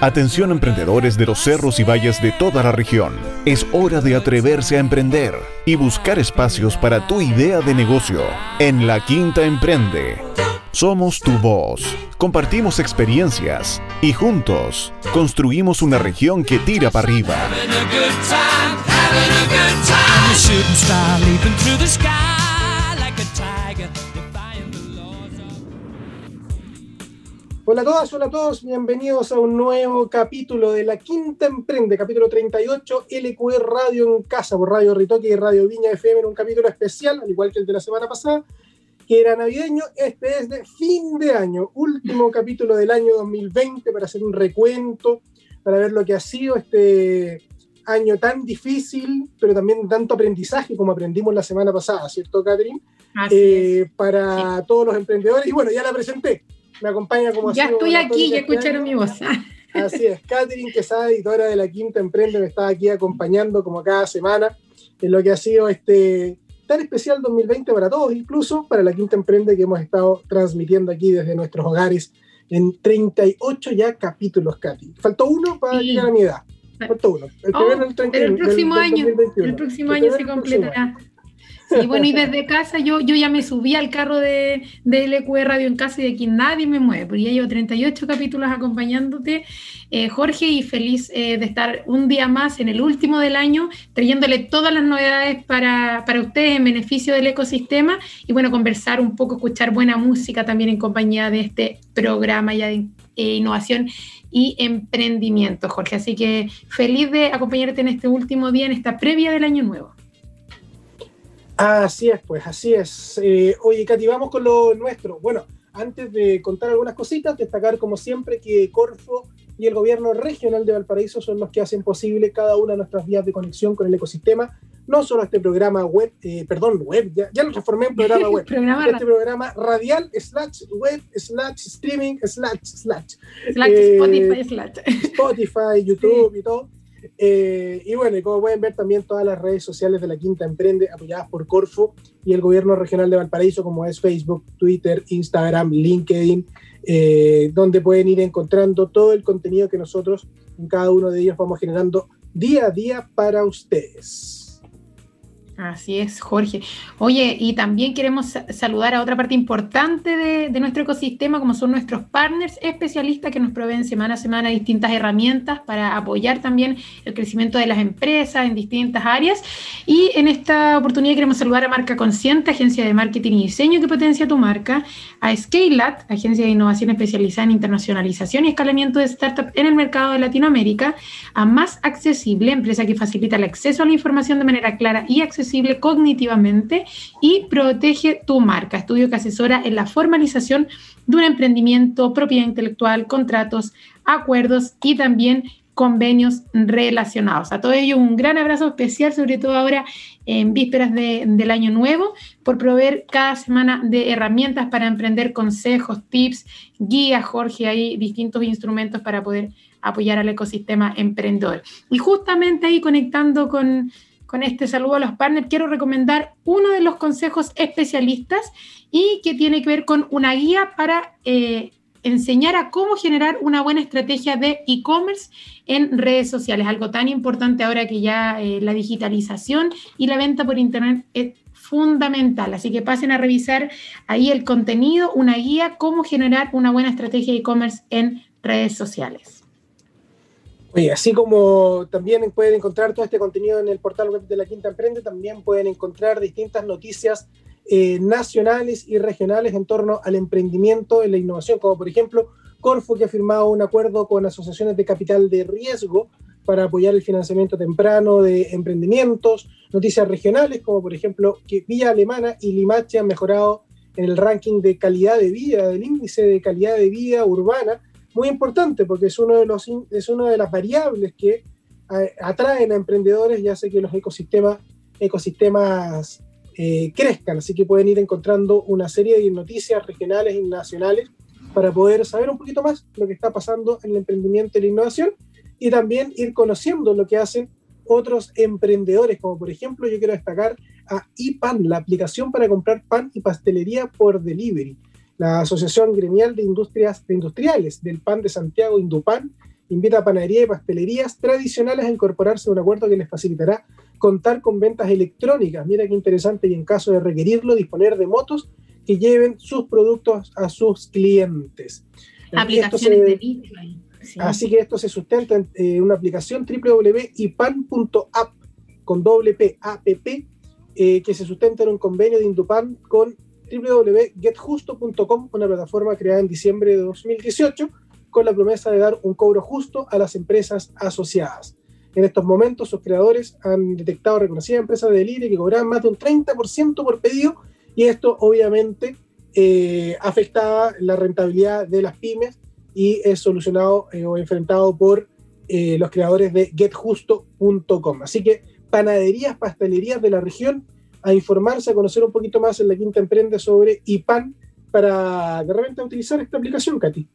Atención emprendedores de los cerros y valles de toda la región. Es hora de atreverse a emprender y buscar espacios para tu idea de negocio. En La Quinta Emprende. Somos tu voz. Compartimos experiencias y juntos construimos una región que tira para arriba. Hola a todas, hola a todos, bienvenidos a un nuevo capítulo de La Quinta Emprende, capítulo 38, LQE Radio en Casa por Radio Ritoque y Radio Viña FM en un capítulo especial, al igual que el de la semana pasada, que era navideño. Este es de fin de año, último capítulo del año 2020 para hacer un recuento, para ver lo que ha sido este año tan difícil, pero también tanto aprendizaje como aprendimos la semana pasada, ¿cierto, Catherine? Eh, para todos los emprendedores. Y bueno, ya la presenté me acompaña como Ya estoy aquí, ya escucharon mi voz. Así es, Catherine Quesada, editora de La Quinta Emprende, me está aquí acompañando como cada semana en lo que ha sido este tan especial 2020 para todos, incluso para La Quinta Emprende que hemos estado transmitiendo aquí desde nuestros hogares en 38 ya capítulos, Katy. Faltó uno para llegar a mi edad. Faltó uno. El, oh, el próximo año, el próximo año se completará. Sí, bueno, y desde casa yo, yo ya me subí al carro de, de Radio en casa y de aquí nadie me mueve, porque ya llevo 38 capítulos acompañándote, eh, Jorge, y feliz eh, de estar un día más en el último del año, trayéndole todas las novedades para, para ustedes en beneficio del ecosistema y bueno, conversar un poco, escuchar buena música también en compañía de este programa ya de eh, innovación y emprendimiento, Jorge. Así que feliz de acompañarte en este último día, en esta previa del año nuevo. Así es, pues, así es. Eh, oye, Katy, vamos con lo nuestro. Bueno, antes de contar algunas cositas, destacar como siempre que Corfo y el gobierno regional de Valparaíso son los que hacen posible cada una de nuestras vías de conexión con el ecosistema, no solo este programa web, eh, perdón, web, ya, ya, lo transformé en programa web, este programa radial, slash web, slash streaming, slash, slash. slash eh, Spotify, slash. Spotify, YouTube y todo eh, y bueno, y como pueden ver también todas las redes sociales de la Quinta Emprende apoyadas por Corfo y el gobierno regional de Valparaíso, como es Facebook, Twitter, Instagram, LinkedIn, eh, donde pueden ir encontrando todo el contenido que nosotros en cada uno de ellos vamos generando día a día para ustedes. Así es, Jorge. Oye, y también queremos saludar a otra parte importante de, nuestro ecosistema, como son nuestros partners especialistas que nos proveen semana a semana distintas herramientas para apoyar también el crecimiento de las empresas en distintas áreas. Y en esta oportunidad queremos saludar a Marca Consciente, agencia de marketing y diseño que potencia tu marca, a Scalat, agencia de innovación especializada en internacionalización y escalamiento de startups en el mercado de Latinoamérica, a Más Accesible, empresa que facilita el acceso a la información de manera clara y accesible cognitivamente y protege tu marca. Estudio que asesora en la formalización de un emprendimiento, propiedad intelectual, contratos, acuerdos y también convenios relacionados. A todo ello, un gran abrazo especial, sobre todo ahora en vísperas del año nuevo, por proveer cada semana de herramientas para emprender, consejos, tips, guías, Jorge, hay distintos instrumentos para poder apoyar al ecosistema emprendedor. Y justamente ahí conectando con, con este saludo a los partners, quiero recomendar uno de los consejos especialistas y que tiene que ver con una guía para eh, enseñar a cómo generar una buena estrategia de e-commerce en redes sociales, algo tan importante ahora que ya eh, la digitalización y la venta por Internet es fundamental. Así que pasen a revisar ahí el contenido, una guía, cómo generar una buena estrategia de e-commerce en redes sociales. Oye, así como también pueden encontrar todo este contenido en el portal web de la Quinta Emprende, también pueden encontrar distintas noticias eh, nacionales y regionales en torno al emprendimiento y la innovación, como por ejemplo Corfo, que ha firmado un acuerdo con asociaciones de capital de riesgo para apoyar el financiamiento temprano de emprendimientos, noticias regionales, como por ejemplo que Villa Alemana y Limache han mejorado en el ranking de calidad de vida, del índice de calidad de vida urbana, muy importante porque es, uno de los, es una de las variables que atraen a emprendedores y hace que los ecosistemas, ecosistemas eh, crezcan. Así que pueden ir encontrando una serie de noticias regionales y nacionales para poder saber un poquito más lo que está pasando en el emprendimiento y la innovación y también ir conociendo lo que hacen otros emprendedores, como por ejemplo yo quiero destacar a iPan, la aplicación para comprar pan y pastelería por delivery. La Asociación Gremial de Industrias de Industriales del Pan de Santiago, Indupan, invita a panadería y pastelerías tradicionales a incorporarse a un acuerdo que les facilitará contar con ventas electrónicas. Mira qué interesante y en caso de requerirlo, disponer de motos que lleven sus productos a sus clientes. Aplicaciones de Así que esto se sustenta en eh, una aplicación www.ipan.app con doble P, app, eh, que se sustenta en un convenio de Indupan con www.getjusto.com, una plataforma creada en diciembre de 2018 con la promesa de dar un cobro justo a las empresas asociadas. En estos momentos, sus creadores han detectado reconocidas empresas de delivery que cobraban más de un 30% por pedido y esto obviamente eh, afectaba la rentabilidad de las pymes y es solucionado eh, o enfrentado por eh, los creadores de getjusto.com. Así que panaderías, pastelerías de la región a informarse, a conocer un poquito más en la Quinta Emprende sobre IPAN para de utilizar esta aplicación, Katy.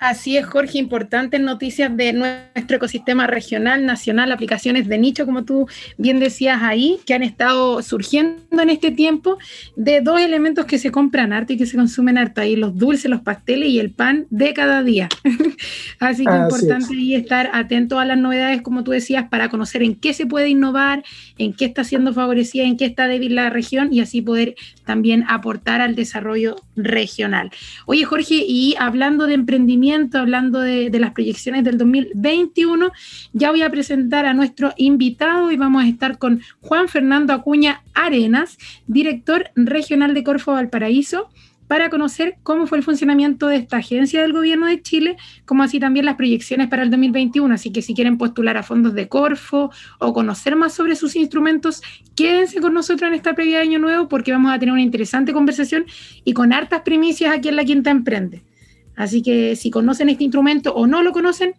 Así es, Jorge, importantes noticias de nuestro ecosistema regional, nacional, aplicaciones de nicho, como tú bien decías ahí, que han estado surgiendo en este tiempo, de dos elementos que se compran harto y que se consumen harto, ahí los dulces, los pasteles y el pan de cada día. Así que es importante ahí estar atento a las novedades, como tú decías, para conocer en qué se puede innovar, en qué está siendo favorecida, en qué está débil la región y así poder también aportar al desarrollo regional. Oye, Jorge, y hablando de emprendimiento, hablando de, las proyecciones del 2021. Ya voy a presentar a nuestro invitado y vamos a estar con Juan Fernando Acuña Arenas, director regional de Corfo Valparaíso para conocer cómo fue el funcionamiento de esta agencia del gobierno de Chile, como así también las proyecciones para el 2021. Así que si quieren postular a fondos de Corfo o conocer más sobre sus instrumentos, quédense con nosotros en esta previa de Año Nuevo porque vamos a tener una interesante conversación y con hartas primicias aquí en la Quinta Emprende. Así que si conocen este instrumento o no lo conocen,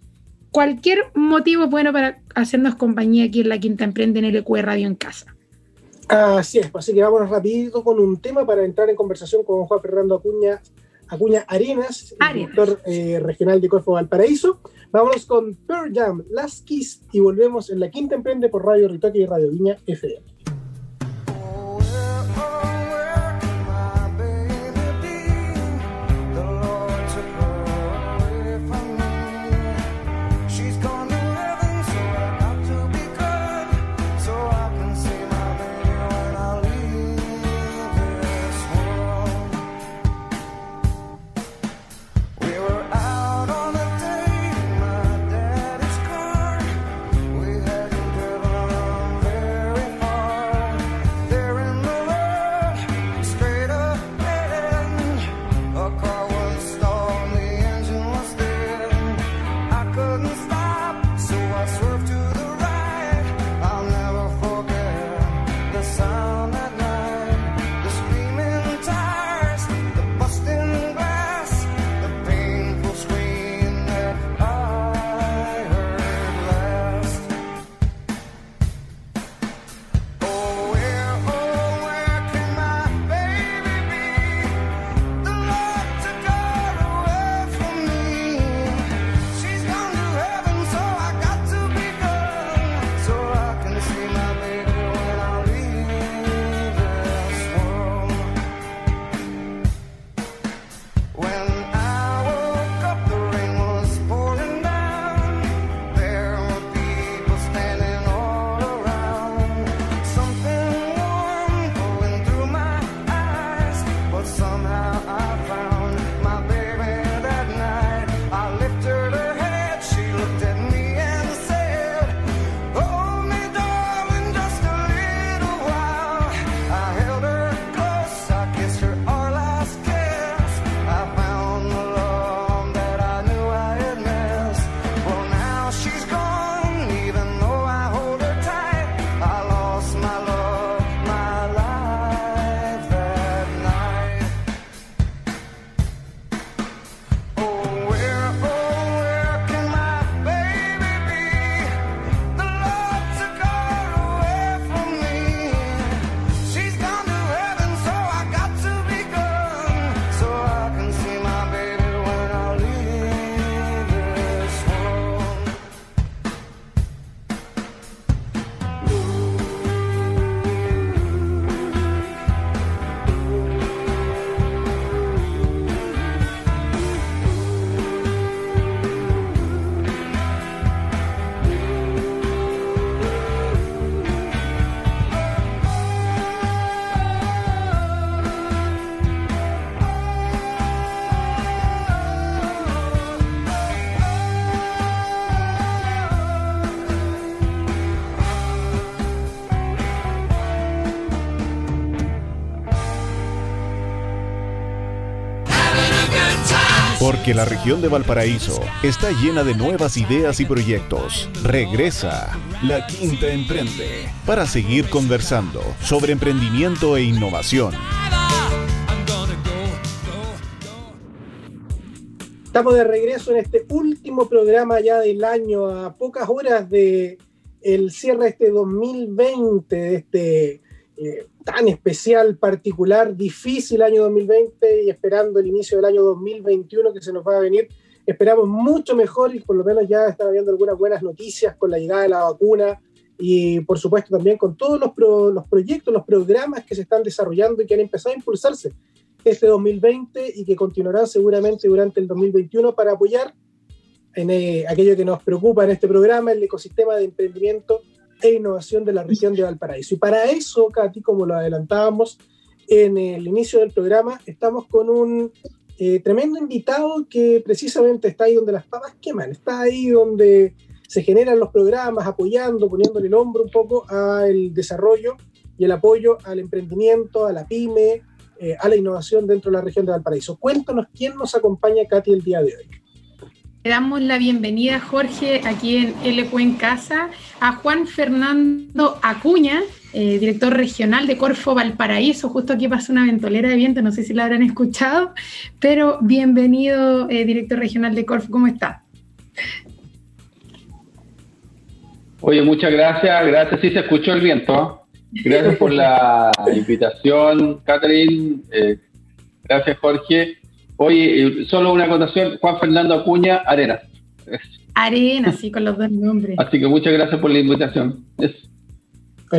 cualquier motivo es bueno para hacernos compañía aquí en la Quinta Emprende en el EQ Radio en casa. Así es, así que vamos rapidito con un tema para entrar en conversación con Juan Fernando Acuña, Acuña Arenas, director eh, regional de Corfo Valparaíso. Vámonos con Pearl Jam, Last Kiss y volvemos en la Quinta Emprende por Radio Ritoque y Radio Viña FM. Porque la región de Valparaíso está llena de nuevas ideas y proyectos. Regresa La Quinta Emprende para seguir conversando sobre emprendimiento e innovación. Estamos de regreso en este último programa ya del año, a pocas horas de el cierre este 2020, de este eh, tan especial, particular, difícil año 2020 y esperando el inicio del año 2021 que se nos va a venir. Esperamos mucho mejor y por lo menos ya están habiendo algunas buenas noticias con la llegada de la vacuna y por supuesto también con todos los, los proyectos, los programas que se están desarrollando y que han empezado a impulsarse este 2020 y que continuarán seguramente durante el 2021 para apoyar en eh, aquello que nos preocupa en este programa, el ecosistema de emprendimiento e innovación de la región de Valparaíso. Y para eso, Katy, como lo adelantábamos en el inicio del programa, estamos con un eh, tremendo invitado que precisamente está ahí donde las papas queman, está ahí donde se generan los programas, apoyando, poniéndole el hombro un poco al desarrollo y el apoyo al emprendimiento, a la pyme, eh, a la innovación dentro de la región de Valparaíso. Cuéntanos quién nos acompaña, Katy, el día de hoy. Le damos la bienvenida, Jorge, aquí en LQ en Casa, a Juan Fernando Acuña, eh, director regional de Corfo Valparaíso. Justo aquí pasa una ventolera de viento, no sé si la habrán escuchado, pero bienvenido, eh, director regional de Corfo, ¿cómo está? Oye, muchas gracias, gracias, sí se escuchó el viento. Gracias por la invitación, Catherine. Eh, gracias, Jorge. Oye, solo una acotación, Juan Fernando Acuña, Arena. Arena, sí, con los dos nombres. Así que muchas gracias por la invitación.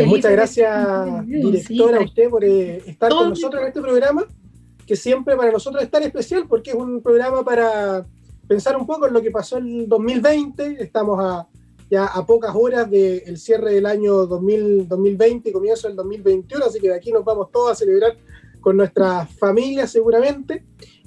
muchas gracias, directora, a usted por eh, estar con nosotros en este programa, que siempre para nosotros es tan especial porque es un programa para pensar un poco en lo que pasó en el 2020. Estamos a, ya a pocas horas del cierre del año 2020 y comienzo del 2021, así que de aquí nos vamos todos a celebrar con nuestras familias seguramente.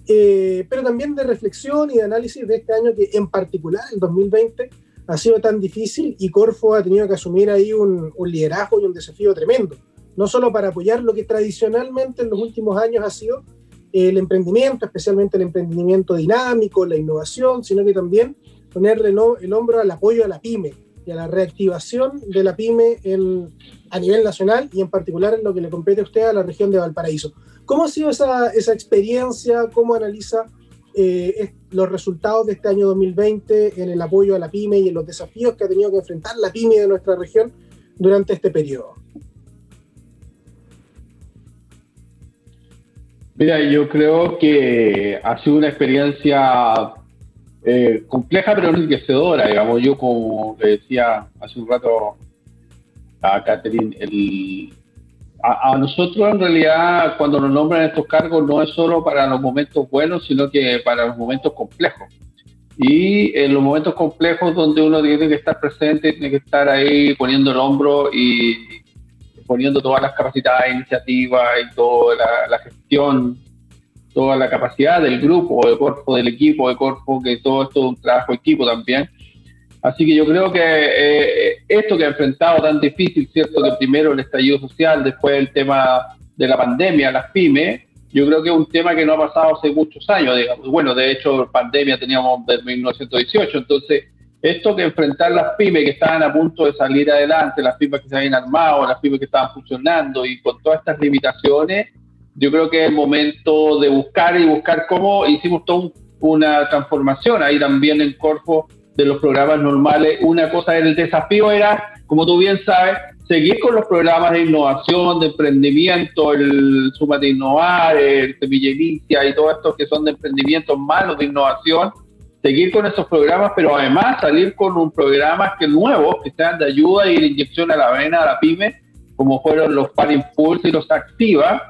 Eh, pero también de reflexión y de análisis de este año que en particular, el 2020, ha sido tan difícil y Corfo ha tenido que asumir ahí un, liderazgo y un desafío tremendo, no solo para apoyar lo que tradicionalmente en los últimos años ha sido el emprendimiento, especialmente el emprendimiento dinámico, la innovación, sino que también ponerle el hombro al apoyo a la pyme y a la reactivación de la pyme a nivel nacional y en particular en lo que le compete a usted a la región de Valparaíso. ¿Cómo ha sido esa, esa experiencia? ¿Cómo analiza eh, los resultados de este año 2020 en el apoyo a la pyme y en los desafíos que ha tenido que enfrentar la pyme de nuestra región durante este periodo? Mira, yo creo que ha sido una experiencia eh, compleja pero enriquecedora, digamos. Yo, como decía hace un rato a Catherine, el, a, nosotros en realidad cuando nos nombran estos cargos no es solo para los momentos buenos, sino que para los momentos complejos. Y en los momentos complejos donde uno tiene que estar presente, tiene que estar ahí poniendo el hombro y poniendo todas las capacidades, iniciativas y toda la, gestión, toda la capacidad del grupo, del cuerpo, del equipo, de cuerpo, que todo esto es un trabajo equipo también Así que yo creo que eh, esto que ha enfrentado tan difícil, ¿cierto? Que primero el estallido social, después el tema de la pandemia, las pymes, yo creo que es un tema que no ha pasado hace muchos años, digamos. Bueno, de hecho, pandemia teníamos desde 1918, entonces esto que enfrentar las pymes que estaban a punto de salir adelante, las pymes que se habían armado, las pymes que estaban funcionando y con todas estas limitaciones, yo creo que es el momento de buscar y buscar cómo hicimos toda una transformación ahí también en Corfo de los programas normales. Una cosa el desafío era, como tú bien sabes, seguir con los programas de innovación, de emprendimiento, el Sumate Innovar, el Semilla Inicia y todo esto que son de emprendimiento malos de innovación, seguir con esos programas, pero además salir con un programa que nuevos, que sean de ayuda y de inyección a la vena a la pyme, como fueron los Par Impulsa y los Activa.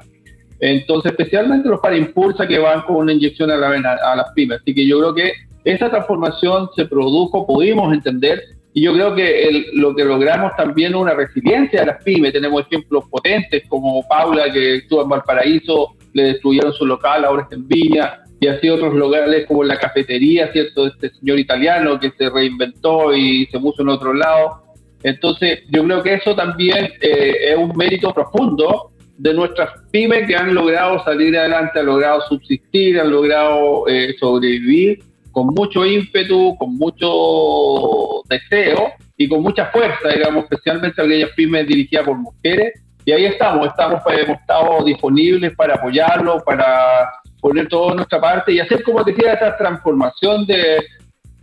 Entonces, especialmente los Par Impulsa que van con una inyección a la vena a las pymes. Así que yo creo que esa transformación se produjo, pudimos entender, y yo creo que lo que logramos también una resiliencia de las pymes. Tenemos ejemplos potentes como Paula, que estuvo en Valparaíso, le destruyeron su local, ahora está en Viña, y así otros locales como la cafetería, ¿cierto? Este señor italiano que se reinventó y se puso en otro lado. Entonces, yo creo que eso también eh, es un mérito profundo de nuestras pymes que han logrado salir adelante, han logrado subsistir, han logrado eh, sobrevivir con mucho ímpetu, con mucho deseo y con mucha fuerza, digamos, especialmente aquellas pymes dirigidas por mujeres. Y ahí estamos, estamos hemos estado disponibles para apoyarlo, para poner toda nuestra parte y hacer, como decía, esa transformación de,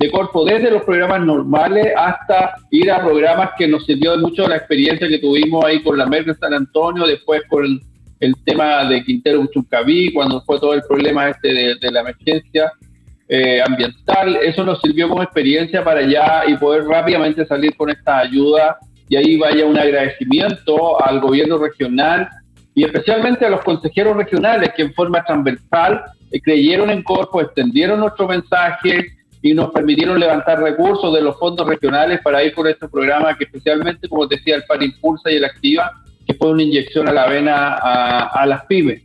de Corpo desde los programas normales hasta ir a programas que nos sirvió mucho la experiencia que tuvimos ahí con la Merkel San Antonio, después con el, tema de Quintero Uchuncaví, cuando fue todo el problema este de, la emergencia eh, ambiental. Eso nos sirvió como experiencia para allá y poder rápidamente salir con esta ayuda. Y ahí vaya un agradecimiento al gobierno regional y especialmente a los consejeros regionales que en forma transversal eh, creyeron en Corpo, extendieron nuestro mensaje y nos permitieron levantar recursos de los fondos regionales para ir con este programa que especialmente, como decía, el PAN Impulsa y el Activa, que fue una inyección a la vena a, las pymes.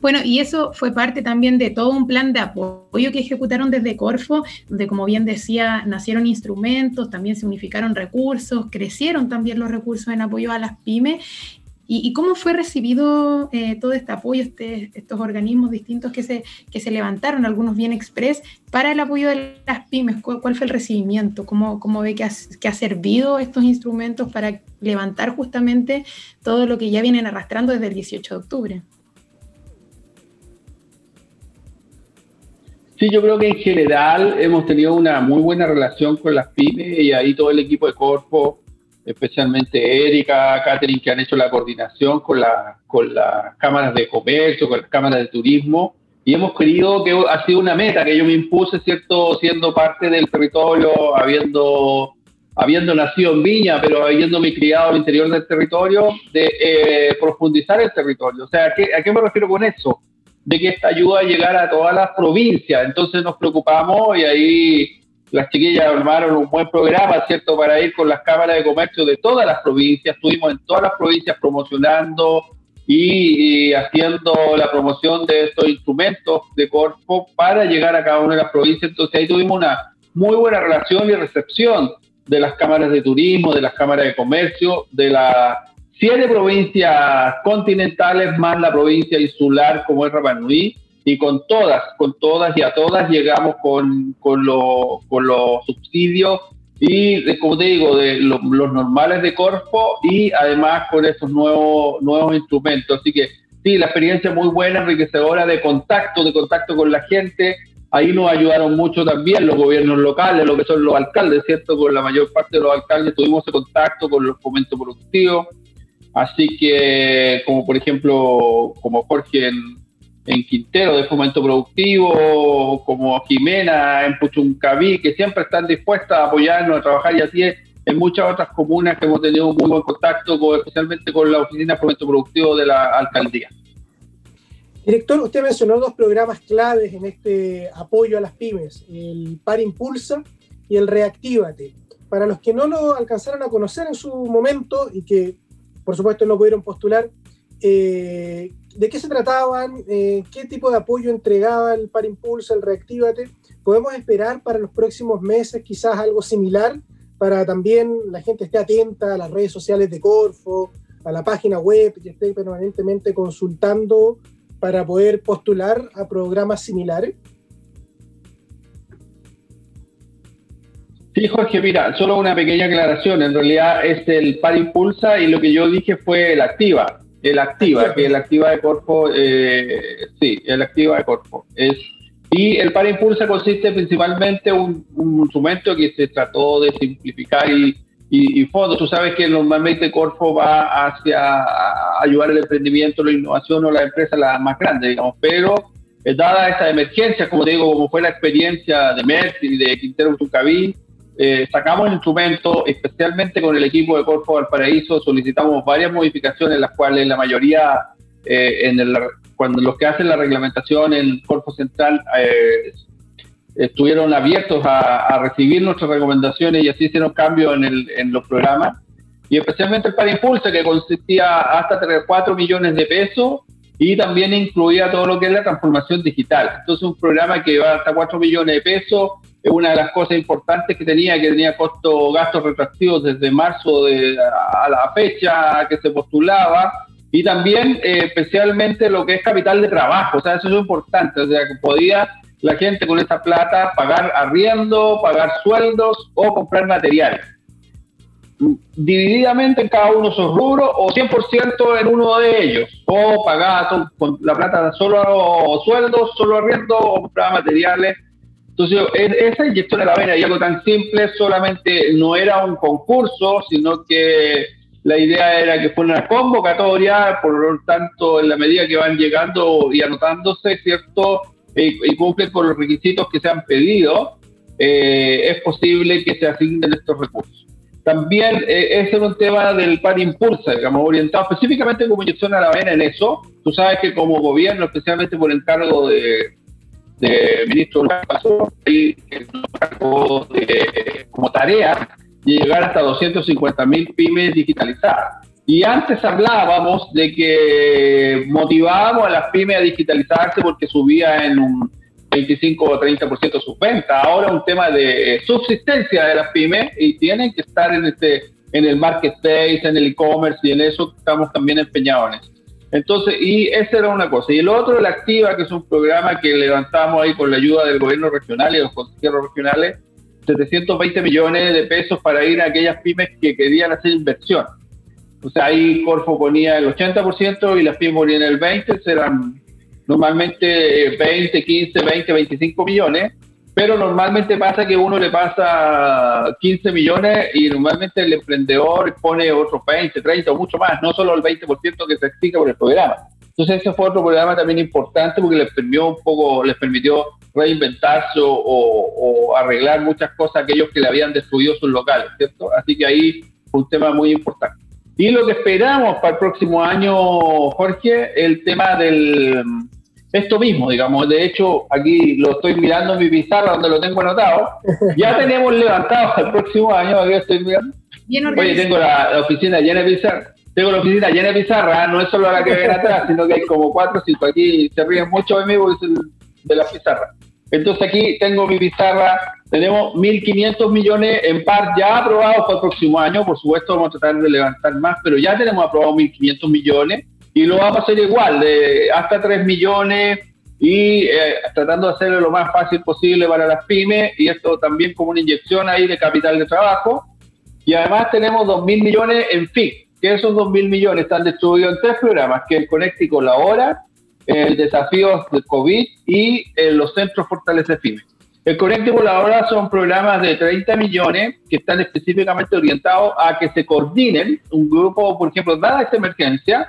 Bueno, y eso fue parte también de todo un plan de apoyo que ejecutaron desde Corfo, donde, como bien decía, nacieron instrumentos, también se unificaron recursos, crecieron también los recursos en apoyo a las pymes ¿Y, cómo fue recibido eh, todo este apoyo, este, estos organismos distintos que se, que se levantaron, algunos bien express, para el apoyo de las pymes? ¿Cuál, fue el recibimiento? ¿Cómo, cómo ve que ha, que ha, servido estos instrumentos para levantar justamente todo lo que ya vienen arrastrando desde el 18 de octubre? Sí, yo creo que en general hemos tenido una muy buena relación con las pymes y ahí todo el equipo de Corpo especialmente Erika, Catherine, que han hecho la coordinación con, la, con las cámaras de comercio, con las cámaras de turismo, y hemos querido que ha sido una meta que yo me impuse, ¿cierto? Siendo parte del territorio, habiendo, habiendo nacido en Viña, pero habiéndome criado al interior del territorio, de eh, profundizar el territorio. O sea, ¿a qué, ¿a qué me refiero con eso? De que esta ayuda a llegar a todas las provincias. Entonces nos preocupamos y ahí las chiquillas armaron un buen programa, ¿cierto?, para ir con las cámaras de comercio de todas las provincias. Estuvimos en todas las provincias promocionando y, haciendo la promoción de estos instrumentos de Corfo para llegar a cada una de las provincias. Entonces ahí tuvimos una muy buena relación y recepción de las cámaras de turismo, de las cámaras de comercio, de las siete provincias continentales más la provincia insular como es Rapanui y con todas, con todas y a todas llegamos con, con, con los subsidios y, de, como te digo, de los normales de Corfo y además con estos nuevos, nuevos instrumentos. Así que sí, la experiencia muy buena, enriquecedora de contacto, de contacto con la gente. Ahí nos ayudaron mucho también los gobiernos locales, lo que son los alcaldes, ¿cierto? Con la mayor parte de los alcaldes tuvimos ese contacto con los fomentos productivos. Así que, como por ejemplo, como Jorge en, en Quintero de Fomento Productivo, como Jimena en Puchuncaví, que siempre están dispuestas a apoyarnos, a trabajar y así es en muchas otras comunas que hemos tenido un muy buen contacto, especialmente con la Oficina de Fomento Productivo de la Alcaldía. Director, usted mencionó dos programas claves en este apoyo a las pymes, el Par Impulsa y el Reactívate. Para los que no lo alcanzaron a conocer en su momento y que por supuesto no pudieron postular, eh, ¿De qué se trataban? Eh, ¿Qué tipo de apoyo entregaba el Par Impulso, el Reactívate? ¿Podemos esperar para los próximos meses quizás algo similar para también la gente esté atenta a las redes sociales de Corfo, a la página web y esté permanentemente consultando para poder postular a programas similares? Sí, Jorge, mira, solo una pequeña aclaración. En realidad es el Par Impulsa y lo que yo dije fue el Activa. El activa, que el activa de Corfo, eh, sí, el activa de Corfo. Es, y el para impulsa consiste principalmente en un, un, instrumento que se trató de simplificar y, y, fondo. Tú sabes que normalmente Corfo va hacia ayudar el emprendimiento, la innovación o la empresa la más grande, digamos, pero eh, dada esta emergencia, como digo, como fue la experiencia de Merck y de Quintero Tucaví, eh, sacamos el instrumento, especialmente con el equipo de Corfo Valparaíso, solicitamos varias modificaciones, las cuales la mayoría, eh, en el, cuando los que hacen la reglamentación en Corfo Central eh, estuvieron abiertos a, recibir nuestras recomendaciones y así hicieron cambios en, en los programas. Y especialmente el Para Impulso, que consistía hasta 4 millones de pesos y también incluía todo lo que es la transformación digital. Entonces, un programa que va hasta 4 millones de pesos es una de las cosas importantes que tenía, que tenía costo gastos retractivos desde marzo de, a la fecha que se postulaba, Y también eh, especialmente lo que es capital de trabajo, o sea, eso es importante, o sea, que podía la gente con esa plata pagar arriendo, pagar sueldos o comprar materiales. Divididamente en cada uno de esos rubros o 100% en uno de ellos. O pagaba con la plata solo sueldos, solo arriendo o compraba materiales. Entonces, esa inyección de la vena y algo tan simple, solamente no era un concurso, sino que la idea era que fuera una convocatoria, por lo tanto, en la medida que van llegando y anotándose, ¿cierto? y cumplen con los requisitos que se han pedido, eh, es posible que se asignen estos recursos. También eh, ese es un tema del PAN Impulsa, digamos, orientado específicamente como inyección a la vena en eso. Tú sabes que como gobierno, especialmente por encargo de, de ministro y de, como tarea llegar hasta 250 mil pymes digitalizadas. Y antes hablábamos de que motivábamos a las pymes a digitalizarse porque subía en un 25 o 30% sus ventas. Ahora un tema de subsistencia de las pymes y tienen que estar en este en el marketplace, en el e-commerce y en eso estamos también empeñados en eso. Entonces, y esa era una cosa. Y el otro, la Activa, que es un programa que levantamos ahí con la ayuda del gobierno regional y de los consejeros regionales, 720 millones de pesos para ir a aquellas pymes que querían hacer inversión. O sea, ahí Corfo ponía el 80% y las pymes ponían el 20%, serán normalmente 20, 15, 20, 25 millones, pero normalmente pasa que uno le pasa 15 millones y normalmente el emprendedor pone otros 20, 30 o mucho más, no solo el 20% que se explica por el programa. Entonces ese fue otro programa también importante porque les permitió un poco, les permitió reinventarse o, o arreglar muchas cosas a aquellos que le habían destruido sus locales, ¿cierto? Así que ahí fue un tema muy importante. Y lo que esperamos para el próximo año, Jorge, el tema del esto mismo, digamos. De hecho, aquí lo estoy mirando en mi pizarra donde lo tengo anotado. Ya tenemos levantado el próximo año, aquí estoy mirando. Oye, tengo la, oficina llena de pizarra. Tengo la oficina llena de pizarra, no es solo la que ven atrás, sino que hay como cuatro o cinco. Aquí se ríen mucho de mí porque es de la pizarra. Entonces aquí tengo mi pizarra, tenemos 1.500 millones en par ya aprobados para el próximo año, por supuesto vamos a tratar de levantar más, pero ya tenemos aprobados 1.500 millones y lo vamos a hacer igual, de hasta 3 millones y eh, tratando de hacerlo lo más fácil posible para las pymes y esto también como una inyección ahí de capital de trabajo. Y además tenemos 2.000 millones en FIC, que esos 2.000 millones están distribuidos en tres programas, que es el Conecti Colabora, el desafío de COVID y los centros Fortalece Pymes. El Conecte ahora son programas de 30 millones que están específicamente orientados a que se coordinen un grupo, por ejemplo, dada esta emergencia,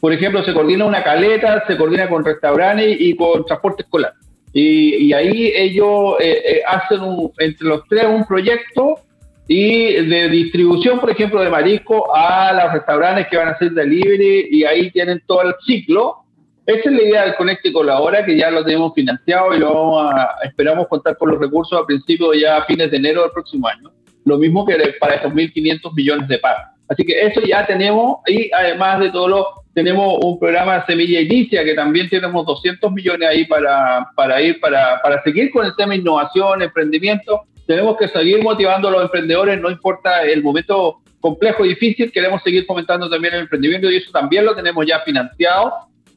por ejemplo, se coordina una caleta, se coordina con restaurantes y con transporte escolar. Y, ahí ellos eh, eh, hacen entre los tres un proyecto y de distribución, por ejemplo, de marisco a los restaurantes que van a hacer delivery y ahí tienen todo el ciclo esa es la idea del Conecte Colabora, que ya lo tenemos financiado y lo vamos a, esperamos contar con los recursos a principios ya a fines de enero del próximo año. Lo mismo que para estos 1.500 millones de pagos. Así que eso ya tenemos y además de todo lo tenemos un programa Semilla Inicia que también tenemos 200 millones ahí para, para ir, para, para seguir con el tema innovación, emprendimiento. Tenemos que seguir motivando a los emprendedores, no importa el momento complejo y difícil, queremos seguir fomentando también el emprendimiento y eso también lo tenemos ya financiado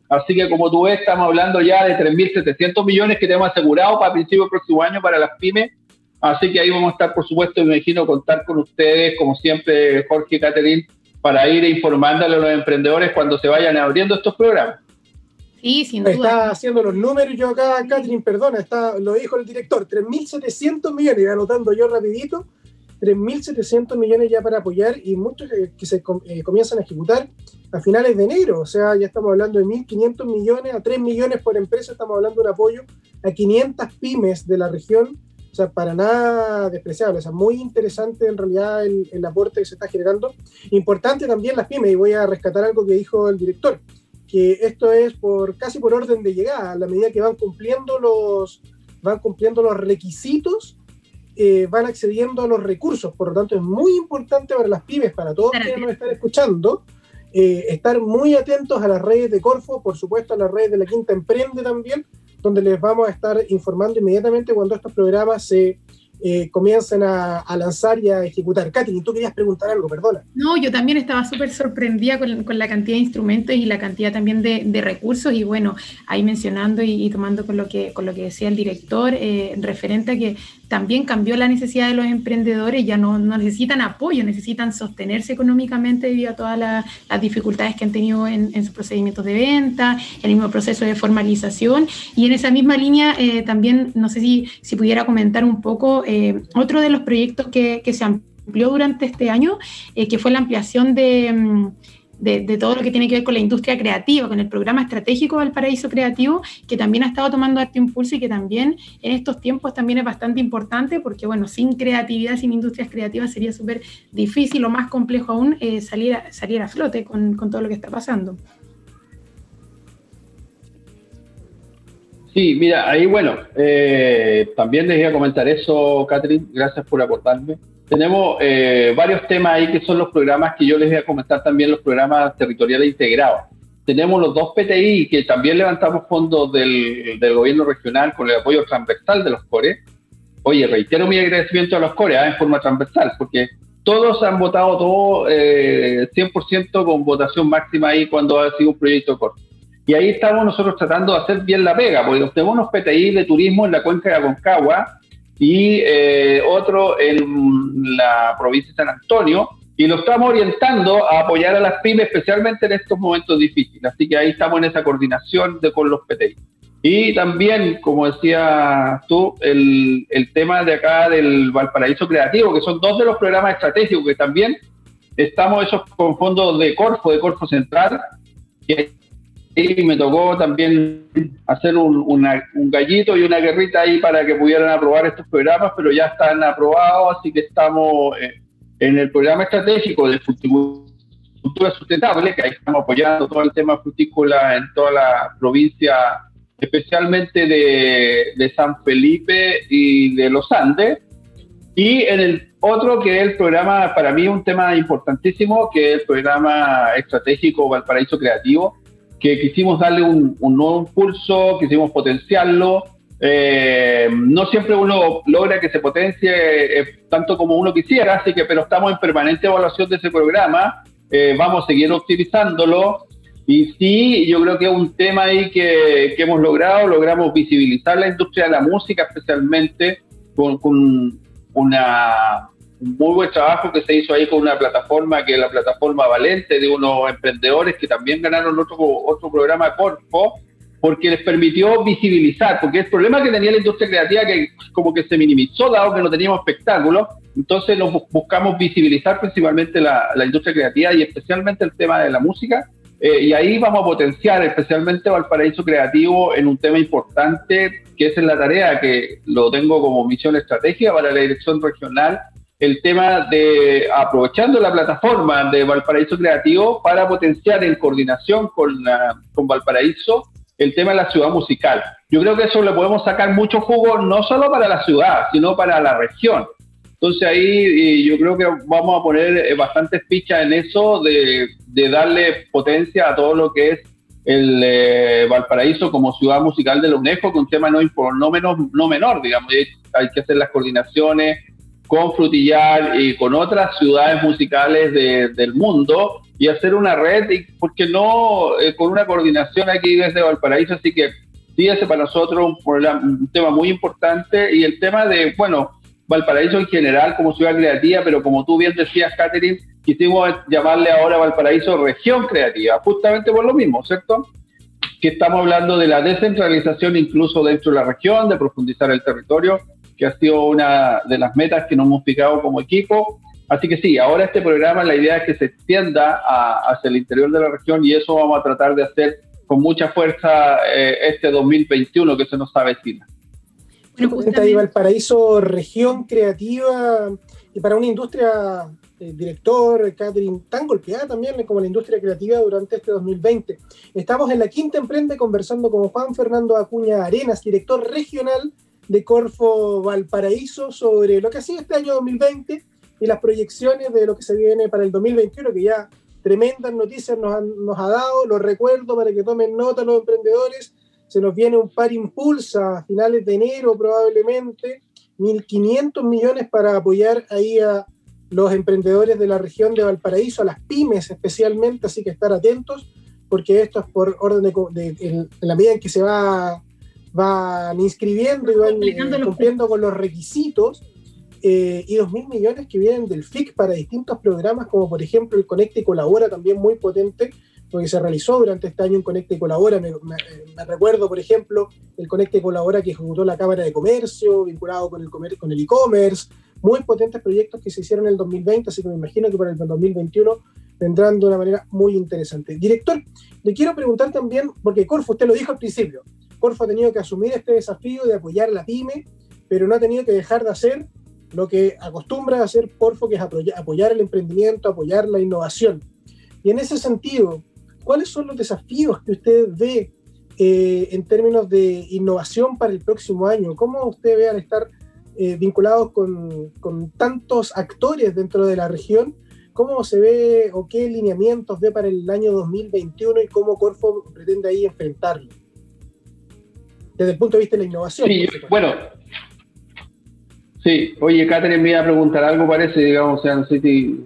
Así que como tú ves, estamos hablando ya de 3.700 millones que tenemos asegurados para principio del próximo año para las pymes. Así que ahí vamos a estar, por supuesto, me imagino, contar con ustedes, como siempre, Jorge y para ir informándole a los emprendedores cuando se vayan abriendo estos programas. Sí, sin duda. Está haciendo los números yo acá, Catherine, perdona, está, lo dijo el director, 3.700 millones, anotando yo rapidito, 3.700 millones ya para apoyar y muchos que, se eh, comienzan a ejecutar a finales de enero. O sea, ya estamos hablando de 1.500 millones a 3 millones por empresa. Estamos hablando de un apoyo a 500 pymes de la región. O sea, para nada despreciable. O sea, muy interesante en realidad el, el aporte que se está generando. Importante también las pymes. Y voy a rescatar algo que dijo el director. Que esto es por casi por orden de llegada. A la medida que van cumpliendo los, van cumpliendo los requisitos eh, van accediendo a los recursos. Por lo tanto, es muy importante para las pymes, para todos que nos están escuchando, eh, estar muy atentos a las redes de Corfo, por supuesto a las redes de la Quinta Emprende también, donde les vamos a estar informando inmediatamente cuando estos programas se eh, comiencen a, lanzar y a ejecutar. Katy, tú querías preguntar algo, perdona. No, yo también estaba súper sorprendida con, la cantidad de instrumentos y la cantidad también de, recursos y bueno, ahí mencionando y, tomando con lo que, con lo que decía el director, eh, referente a que también cambió la necesidad de los emprendedores, ya no, necesitan apoyo, necesitan sostenerse económicamente debido a todas las dificultades que han tenido en, sus procedimientos de venta, el mismo proceso de formalización. Y en esa misma línea, eh, también, no sé si, si pudiera comentar un poco, eh, otro de los proyectos que, que, se amplió durante este año, eh, que fue la ampliación de... Mm, de, todo lo que tiene que ver con la industria creativa, con el programa estratégico del Paraíso Creativo, que también ha estado tomando arte impulso y que también en estos tiempos también es bastante importante, porque bueno, sin creatividad, sin industrias creativas sería súper difícil o más complejo aún eh, salir, a, salir a flote con, todo lo que está pasando. Sí, mira, ahí bueno, eh, también les iba a comentar eso, Catherine, gracias por acordarme tenemos eh, varios temas ahí que son los programas que yo les voy a comentar también, los programas territoriales integrados. Tenemos los dos PTI que también levantamos fondos del, gobierno regional con el apoyo transversal de los CORE. Oye, reitero mi agradecimiento a los CORE ¿eh? en forma transversal, porque todos han votado todo eh, 100% con votación máxima ahí cuando ha sido un proyecto corto. Y ahí estamos nosotros tratando de hacer bien la pega, porque tenemos unos PTI de turismo en la cuenca de Aconcagua y eh, otro en la provincia de San Antonio, y lo estamos orientando a apoyar a las pymes, especialmente en estos momentos difíciles. Así que ahí estamos en esa coordinación de, con los PTI. Y también, como decía tú, el, el tema de acá del Valparaíso Creativo, que son dos de los programas estratégicos que también estamos esos con fondos de Corfo, de Corfo Central, que y me tocó también hacer un, un, gallito y una guerrita ahí para que pudieran aprobar estos programas, pero ya están aprobados, así que estamos eh, en el programa estratégico de fruticultura sustentable, que ahí estamos apoyando todo el tema frutícola en toda la provincia, especialmente de, de San Felipe y de los Andes. Y en el otro que es el programa, para mí un tema importantísimo, que es el programa estratégico Valparaíso Creativo, que quisimos darle un, nuevo impulso, quisimos potenciarlo. Eh, no siempre uno logra que se potencie eh, tanto como uno quisiera, así que pero estamos en permanente evaluación de ese programa, eh, vamos a seguir optimizándolo. Y sí, yo creo que es un tema ahí que, que hemos logrado, logramos visibilizar la industria de la música especialmente con, con una un muy buen trabajo que se hizo ahí con una plataforma que es la plataforma Valente de unos emprendedores que también ganaron otro, otro programa Corpo, porque les permitió visibilizar, porque el problema que tenía la industria creativa que como que se minimizó dado que no teníamos espectáculos, entonces nos buscamos visibilizar principalmente la, la industria creativa y especialmente el tema de la música, eh, y ahí vamos a potenciar especialmente Valparaíso Creativo en un tema importante, que es en la tarea que lo tengo como misión estratégica para la dirección regional el tema de aprovechando la plataforma de Valparaíso Creativo para potenciar en coordinación con, con Valparaíso el tema de la ciudad musical. Yo creo que eso le podemos sacar mucho jugo no solo para la ciudad, sino para la región. Entonces ahí yo creo que vamos a poner eh, bastantes fichas en eso de, de darle potencia a todo lo que es el eh, Valparaíso como ciudad musical de la UNESCO, que un tema no, no, menos, no menor, digamos, hay que hacer las coordinaciones, con Frutillar y con otras ciudades musicales del mundo y hacer una red, y, porque no eh, con una coordinación aquí desde Valparaíso, así que sí, ese para nosotros un, tema muy importante y el tema de, bueno, Valparaíso en general como ciudad creativa, pero como tú bien decías, Catherine, quisimos llamarle ahora Valparaíso región creativa, justamente por lo mismo, ¿cierto? Que estamos hablando de la descentralización incluso dentro de la región, de profundizar el territorio que ha sido una de las metas que nos hemos fijado como equipo. Así que sí, ahora este programa la idea es que se extienda hacia el interior de la región y eso vamos a tratar de hacer con mucha fuerza eh, este 2021 que se nos avecina. Bueno, justamente... Valparaíso, región creativa y para una industria, eh, director, Catherine, tan golpeada también como la industria creativa durante este 2020. Estamos en la quinta emprende conversando con Juan Fernando Acuña Arenas, director regional de Corfo Valparaíso sobre lo que ha sido este año 2020 y las proyecciones de lo que se viene para el 2021, que ya tremendas noticias nos, nos ha dado. Los recuerdo para que tomen nota los emprendedores. Se nos viene un par impulsa a finales de enero probablemente 1.500 millones para apoyar ahí a los emprendedores de la región de Valparaíso, a las pymes especialmente, así que estar atentos, porque esto es por orden de, en, la medida en que se va van inscribiendo y van eh, cumpliendo con los requisitos, eh, y 2.000 millones que vienen del FIC para distintos programas, como por ejemplo el Conecte y Colabora, también muy potente, porque se realizó durante este año un Conecte y Colabora. Me, recuerdo, por ejemplo, el Conecte y Colabora que ejecutó la Cámara de Comercio, vinculado con el con el e-commerce, muy potentes proyectos que se hicieron en el 2020, así que me imagino que para el 2021 vendrán de una manera muy interesante. Director, le quiero preguntar también, porque Corfo, usted lo dijo al principio, Corfo ha tenido que asumir este desafío de apoyar a la pyme, pero no ha tenido que dejar de hacer lo que acostumbra a hacer Corfo, que es apoyar el emprendimiento, apoyar la innovación. Y en ese sentido, ¿cuáles son los desafíos que usted ve eh, en términos de innovación para el próximo año? ¿Cómo usted ve al estar eh, vinculados con, con, tantos actores dentro de la región? ¿Cómo se ve o qué lineamientos ve para el año 2021 y cómo Corfo pretende ahí enfrentarlo? Desde el punto de vista de la innovación. Sí, bueno. Sí, oye, Catherine me iba a preguntar algo, parece, digamos, o sea, no sé si.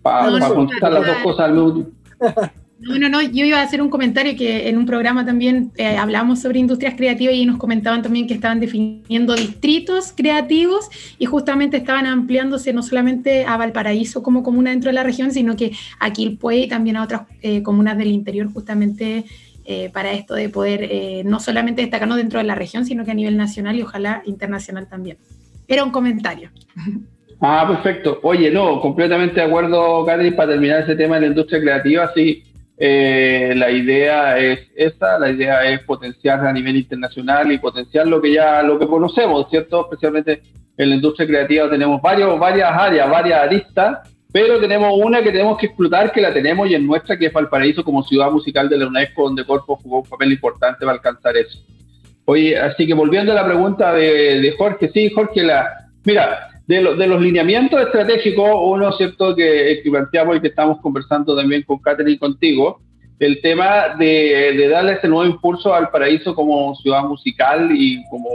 Para contestar las dos cosas al mismo No, no, no, yo iba a hacer un comentario que en un programa también eh, hablamos sobre industrias creativas y nos comentaban también que estaban definiendo distritos creativos y justamente estaban ampliándose no solamente a Valparaíso como comuna dentro de la región, sino que a Quilpué y también a otras eh, comunas del interior justamente eh, para esto de poder no solamente destacarnos dentro de la región, sino que a nivel nacional y ojalá internacional también. Era un comentario. Ah, perfecto. Oye, no, completamente de acuerdo, Catherine, para terminar ese tema de la industria creativa, sí eh, la idea es esa, la idea es potenciar a nivel internacional y potenciar lo que ya lo que conocemos, ¿cierto? Especialmente en la industria creativa tenemos varios, varias áreas, varias aristas, pero tenemos una que tenemos que explotar, que la tenemos y es nuestra, que es Valparaíso como ciudad musical de la UNESCO, donde Corpo jugó un papel importante para alcanzar eso. Oye, así que volviendo a la pregunta de, de Jorge, sí, Jorge, la, mira, de, de, los lineamientos estratégicos, uno, ¿cierto?, que, que planteamos y que estamos conversando también con Catherine y contigo, el tema de, de, darle ese nuevo impulso al paraíso como ciudad musical y como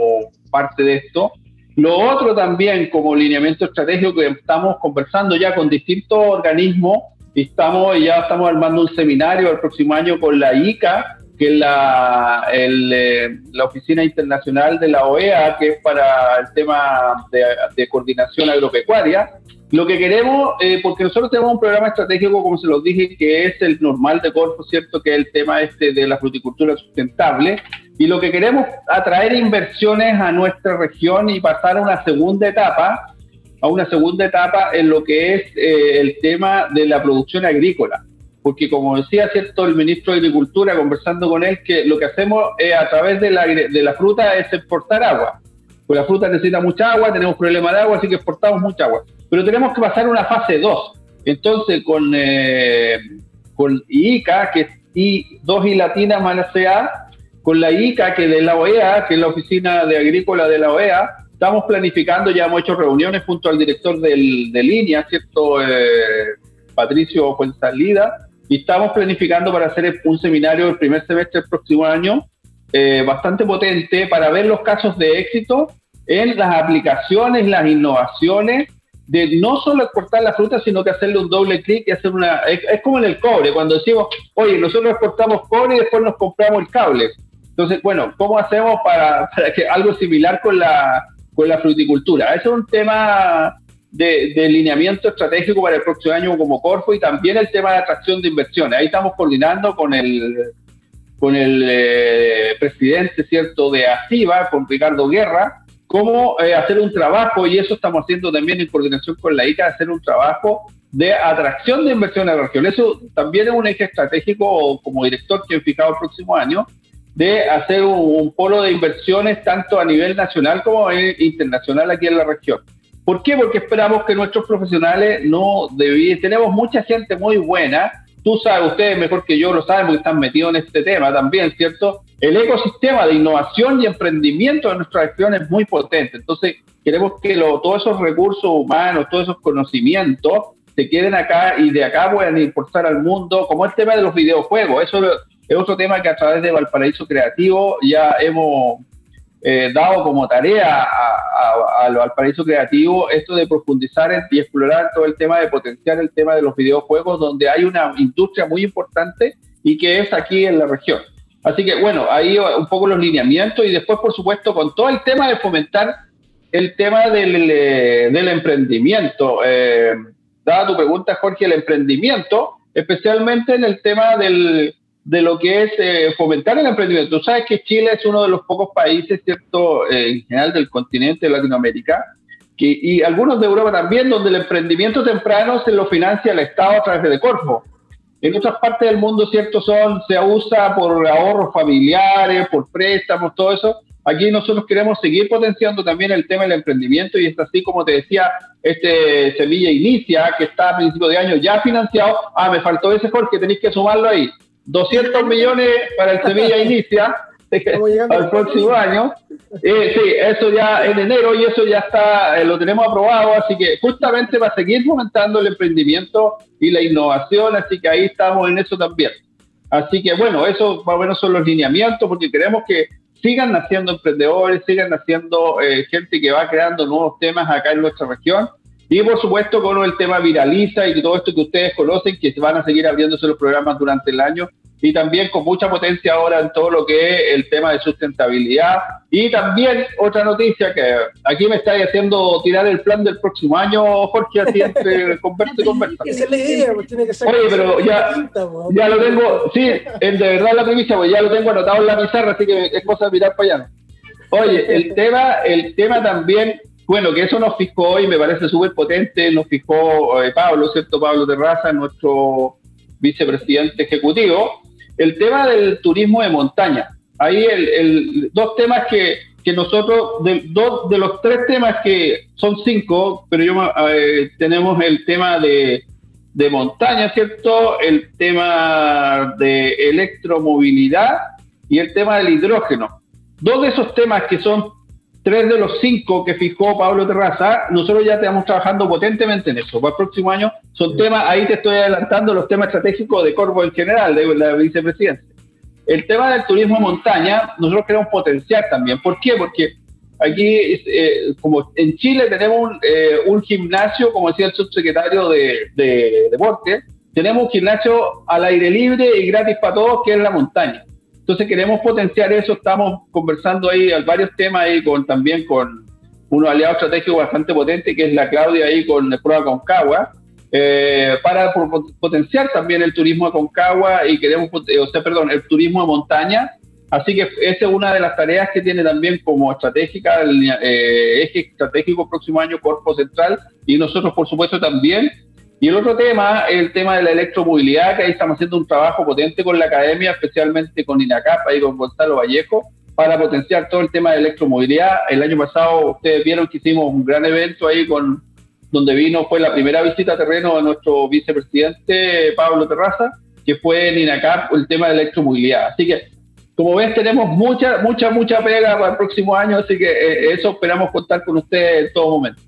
parte de esto. Lo otro también como lineamiento estratégico que estamos conversando ya con distintos organismos estamos, ya estamos armando un seminario el próximo año con la ICA que es la, eh, la Oficina Internacional de la OEA, que es para el tema de, coordinación agropecuaria. Lo que queremos, eh, porque nosotros tenemos un programa estratégico, como se los dije, que es el normal de Corfo, ¿cierto? Que es el tema este de la fruticultura sustentable. Y lo que queremos atraer inversiones a nuestra región y pasar a una segunda etapa, a una segunda etapa en lo que es eh, el tema de la producción agrícola porque como decía cierto el ministro de Agricultura conversando con él, que lo que hacemos a través de la, de la fruta es exportar agua. Pues la fruta necesita mucha agua, tenemos problema de agua, así que exportamos mucha agua. Pero tenemos que pasar a una fase 2. Entonces, con, eh, con ICA, que es I2 y latina más con la ICA, que de la OEA, que es la Oficina de Agrícola de la OEA, estamos planificando, ya hemos hecho reuniones junto al director del, de línea, ¿cierto? Eh, Patricio Fuenzalida, y estamos planificando para hacer un seminario el primer semestre del próximo año, eh, bastante potente, para ver los casos de éxito en las aplicaciones, las innovaciones, de no solo exportar la fruta, sino que hacerle un doble clic y hacer una... Es, como en el cobre, cuando decimos, oye, nosotros exportamos cobre y después nos compramos el cable. Entonces, bueno, ¿cómo hacemos para, para que algo similar con la, con la fruticultura? Eso es un tema de, lineamiento estratégico para el próximo año como Corfo y también el tema de atracción de inversiones. Ahí estamos coordinando con el, con el eh, presidente cierto de ACIBA, con Ricardo Guerra, cómo eh, hacer un trabajo, y eso estamos haciendo también en coordinación con la ICA, hacer un trabajo de atracción de inversiones a la región. Eso también es un eje estratégico como director que he fijado el próximo año, de hacer un polo de inversiones tanto a nivel nacional como internacional aquí en la región. ¿Por qué? Porque esperamos que nuestros profesionales no debían. Tenemos mucha gente muy buena. Tú sabes, ustedes mejor que yo lo saben porque están metidos en este tema también, ¿cierto? El ecosistema de innovación y emprendimiento de nuestra región es muy potente. Entonces, queremos que todos esos recursos humanos, todos esos conocimientos se queden acá y de acá puedan impulsar al mundo, como el tema de los videojuegos. Eso es otro tema que a través de Valparaíso Creativo ya hemos eh, dado como tarea al paraíso creativo, esto de profundizar y explorar todo el tema de potenciar el tema de los videojuegos, donde hay una industria muy importante y que es aquí en la región. Así que bueno, ahí un poco los lineamientos y después, por supuesto, con todo el tema de fomentar el tema del, eh, emprendimiento. Eh, dada tu pregunta, Jorge, el emprendimiento, especialmente en el tema del, de lo que es eh, fomentar el emprendimiento. Tú sabes que Chile es uno de los pocos países, ¿cierto?, eh, en general del continente de Latinoamérica, que, y algunos de Europa también, donde el emprendimiento temprano se lo financia el Estado a través de Corfo. En otras partes del mundo, ¿cierto?, son, se usa por ahorros familiares, por préstamos, todo eso. Aquí nosotros queremos seguir potenciando también el tema del emprendimiento y es así como te decía, este Sevilla Inicia, que está a principio de año ya financiado. Ah, me faltó ese Jorge, tenéis que sumarlo ahí. 200 millones para el Sevilla Inicia al próximo año. Eh, sí, eso ya en enero y eso ya está, eh, lo tenemos aprobado, así que justamente va a seguir fomentando el emprendimiento y la innovación, así que ahí estamos en eso también. Así que bueno, eso más o menos son los lineamientos, porque queremos que sigan naciendo emprendedores, sigan naciendo eh, gente que va creando nuevos temas acá en nuestra región y por supuesto con el tema viraliza y todo esto que ustedes conocen, que van a seguir abriéndose los programas durante el año y también con mucha potencia ahora en todo lo que es el tema de sustentabilidad. Y también otra noticia que aquí me está haciendo tirar el plan del próximo año, Jorge, así entre conversa y conversa. Esa es la idea, pues tiene que ser. Oye, pero ya, ya lo tengo, sí, de verdad la primicia, pues ya lo tengo anotado en la pizarra, así que es cosa de mirar para allá. Oye, el tema, el tema también bueno, que eso nos fijó hoy, me parece súper potente, nos fijó eh, Pablo, ¿cierto? Pablo Terraza, nuestro vicepresidente ejecutivo, el tema del turismo de montaña. Ahí el, dos temas que, que nosotros, de, dos de los tres temas que son cinco, pero yo eh, tenemos el tema de, de montaña, ¿cierto? El tema de electromovilidad y el tema del hidrógeno. Dos de esos temas que son tres de los cinco que fijó Pablo Terraza, nosotros ya estamos trabajando potentemente en eso. Para el próximo año son temas, ahí te estoy adelantando los temas estratégicos de Corvo en general, de la vicepresidencia. El tema del turismo de montaña, nosotros queremos potenciar también. ¿Por qué? Porque aquí, eh, como en Chile tenemos un, eh, un, gimnasio, como decía el subsecretario de, de Deporte, tenemos un gimnasio al aire libre y gratis para todos, que es la montaña. Entonces queremos potenciar eso, estamos conversando ahí varios temas ahí con también con unos aliados estratégicos bastante potentes, que es la Claudia ahí con el Prueba Concagua, eh, para potenciar también el turismo de Concagua y queremos, eh, o sea, perdón, el turismo de montaña. Así que esa es una de las tareas que tiene también como estratégica el eh, eje estratégico próximo año Corpo Central. Y nosotros, por supuesto, también y el otro tema es el tema de la electromovilidad, que ahí estamos haciendo un trabajo potente con la academia, especialmente con INACAP y con Gonzalo Vallejo, para potenciar todo el tema de electromovilidad. El año pasado ustedes vieron que hicimos un gran evento ahí con donde vino, fue la primera visita a terreno de nuestro vicepresidente Pablo Terraza, que fue en INACAP el tema de electromovilidad. Así que, como ves, tenemos mucha, mucha, mucha pega para el próximo año, así que eh, eso esperamos contar con ustedes en todo momento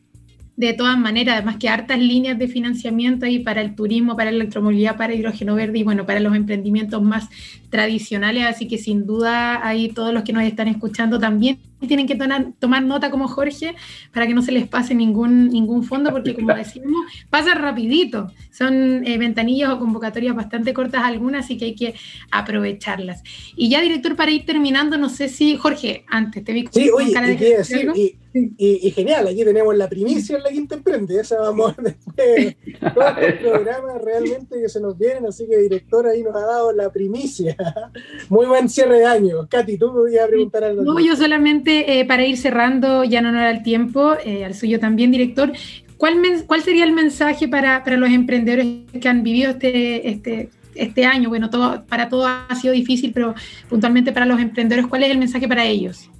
de todas maneras, además que hartas líneas de financiamiento ahí para el turismo, para la electromovilidad, para hidrógeno verde y bueno, para los emprendimientos más tradicionales, así que sin duda ahí todos los que nos están escuchando también tienen que tomar, tomar nota como Jorge para que no se les pase ningún, ningún fondo, porque como decimos, pasa rapidito, son eh, ventanillas o convocatorias bastante cortas algunas, así que hay que aprovecharlas. Y ya, director, para ir terminando, no sé si, Jorge, antes te vi sí, oye, cara de y, y, genial, aquí tenemos la primicia en la Quinta Emprende, esa vamos después, todos los programas realmente que se nos vienen, así que director ahí nos ha dado la primicia. Muy buen cierre de año. Katy, tú podías preguntar algo. No, yo solamente eh, para ir cerrando, ya no era el tiempo, eh, al suyo también, director. ¿Cuál, ¿Cuál sería el mensaje para, los emprendedores que han vivido este, este, este año? Bueno, todo, para todos ha sido difícil, pero puntualmente para los emprendedores, ¿cuál es el mensaje para ellos?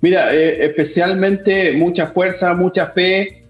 Mira, eh, especialmente mucha fuerza, mucha fe,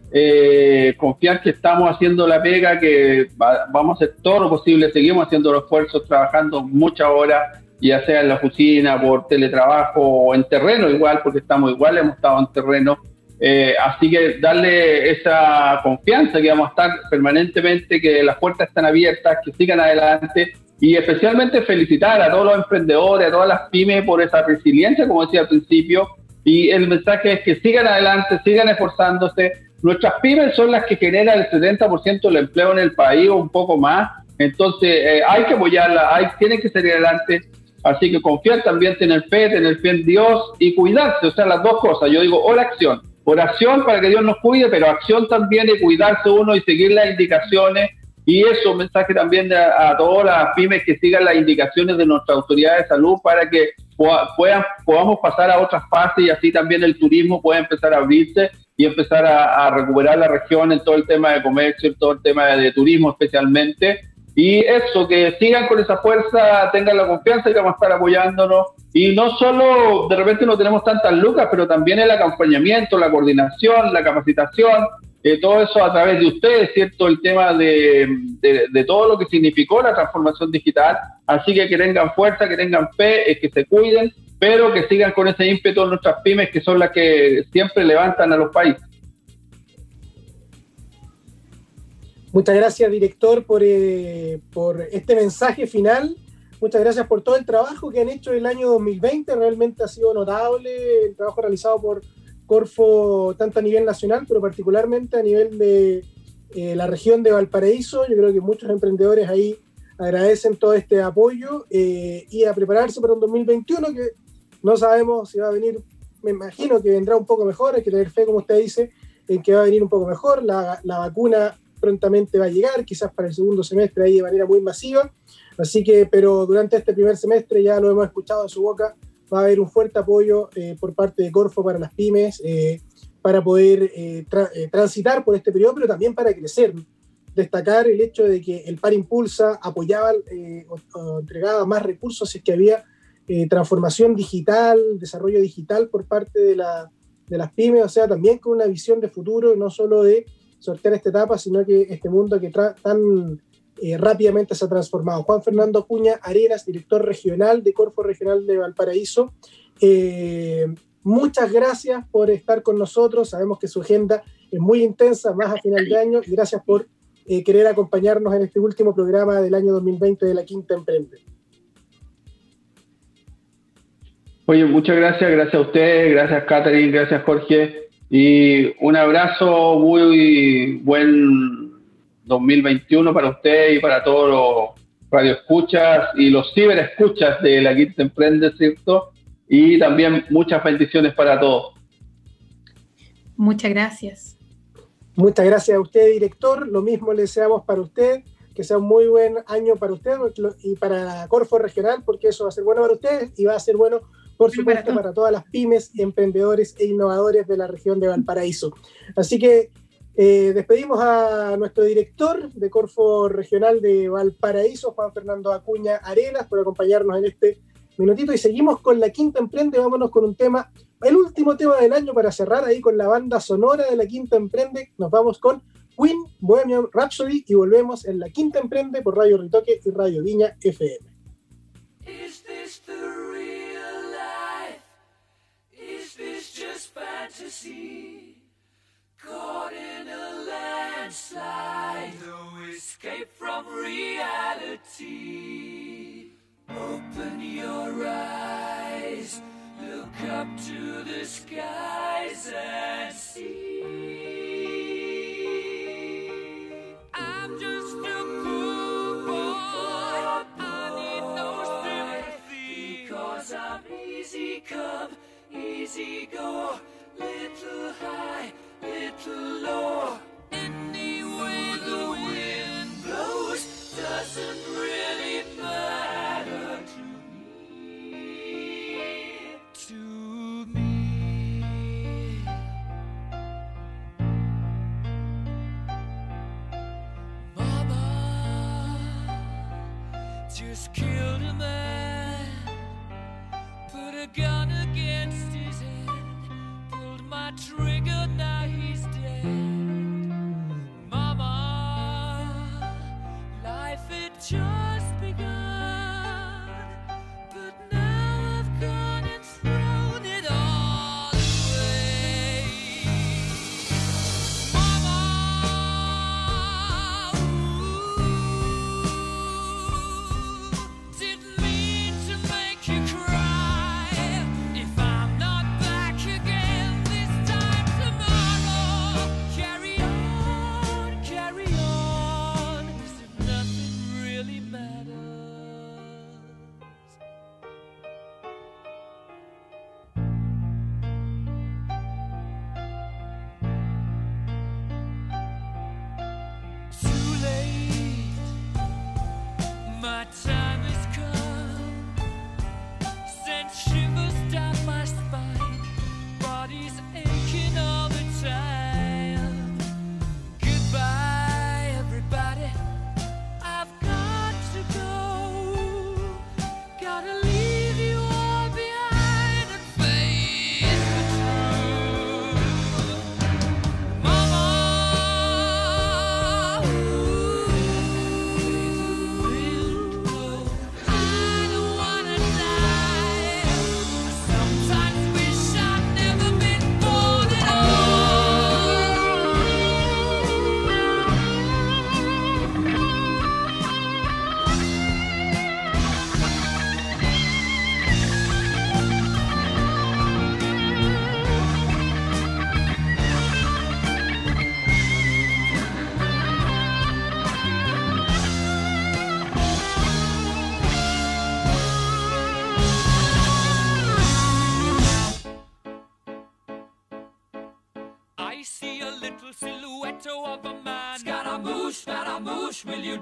confiar que estamos haciendo la pega, que vamos a hacer todo lo posible, seguimos haciendo los esfuerzos, trabajando muchas horas, ya sea en la oficina, por teletrabajo o en terreno igual, porque estamos igual, hemos estado en terreno. Eh, así que darle esa confianza que vamos a estar permanentemente, que las puertas están abiertas, que sigan adelante y especialmente felicitar a todos los emprendedores, a todas las pymes por esa resiliencia, como decía al principio, Y el mensaje es que sigan adelante, sigan esforzándose. Nuestras pymes son las que generan el 70% del empleo en el país o un poco más. Entonces eh, hay que apoyarlas, hay, tienen que salir adelante. Así que confiar también, tener fe, tener fe en Dios y cuidarse. O sea, las dos cosas. Yo digo oración. Oración para que Dios nos cuide, pero acción también de cuidarse uno y seguir las indicaciones y eso, un mensaje también a, todas las pymes que sigan las indicaciones de nuestra autoridad de salud para que puedan, podamos pasar a otras fases y así también el turismo pueda empezar a abrirse y empezar a, recuperar la región en todo el tema de comercio, en todo el tema de, turismo especialmente. Y eso, que sigan con esa fuerza, tengan la confianza y vamos a estar apoyándonos. Y no solo de repente no tenemos tantas lucas, pero también el acompañamiento, la coordinación, la capacitación, eh, todo eso a través de ustedes, ¿cierto? El tema de, de, todo lo que significó la transformación digital. Así que que tengan fuerza, que tengan fe, que se cuiden, pero que sigan con ese ímpetu nuestras pymes, que son las que siempre levantan a los países. Muchas gracias, director, por, eh, por este mensaje final. Muchas gracias por todo el trabajo que han hecho el año 2020. Realmente ha sido notable el trabajo realizado por Corfo tanto a nivel nacional, pero particularmente a nivel de eh, la región de Valparaíso. Yo creo que muchos emprendedores ahí agradecen todo este apoyo eh, y a prepararse para un 2021 que no sabemos si va a venir, me imagino que vendrá un poco mejor, hay que tener fe, como usted dice, en que va a venir un poco mejor, la, la vacuna prontamente va a llegar, quizás para el segundo semestre ahí de manera muy masiva, así que, pero durante este primer semestre ya lo hemos escuchado de su boca, va a haber un fuerte apoyo eh, por parte de Corfo para las pymes, eh, para poder eh, transitar por este periodo, pero también para crecer. Destacar el hecho de que el PAR Impulsa apoyaba o, entregaba más recursos si es que había transformación digital, desarrollo digital por parte de, la, de las pymes, o sea, también con una visión de futuro, no solo de sortear esta etapa, sino que este mundo que tan eh, rápidamente se ha transformado. Juan Fernando Acuña Arenas, director regional de Corfo Regional de Valparaíso. Eh, muchas gracias por estar con nosotros. Sabemos que su agenda es muy intensa, más a final de año, y gracias por eh, querer acompañarnos en este último programa del año 2020 de la Quinta Emprende. Oye, muchas gracias, gracias a usted, gracias Catherine, gracias Jorge, y un abrazo muy buen 2021 para usted y para todos los radioescuchas y los ciberescuchas de la Quinta Emprende, ¿cierto? Y también muchas bendiciones para todos. Muchas gracias. Muchas gracias a usted, director. Lo mismo le deseamos para usted, que sea un muy buen año para usted y para Corfo Regional, porque eso va a ser bueno para usted y va a ser bueno, por supuesto, para todas las pymes, emprendedores e innovadores de la región de Valparaíso. Así que eh, despedimos a nuestro director de Corfo Regional de Valparaíso, Juan Fernando Acuña Arenas, por acompañarnos en este minutito y seguimos con la Quinta Emprende. Vámonos con un tema, el último tema del año para cerrar ahí con la banda sonora de la Quinta Emprende. Nos vamos con Queen, Bohemian Rhapsody y volvemos en la Quinta Emprende por Radio Ritoque y Radio Viña FM. Is fantasy? Caught in a landslide, no escape from reality. Open your eyes, look up to the skies and see.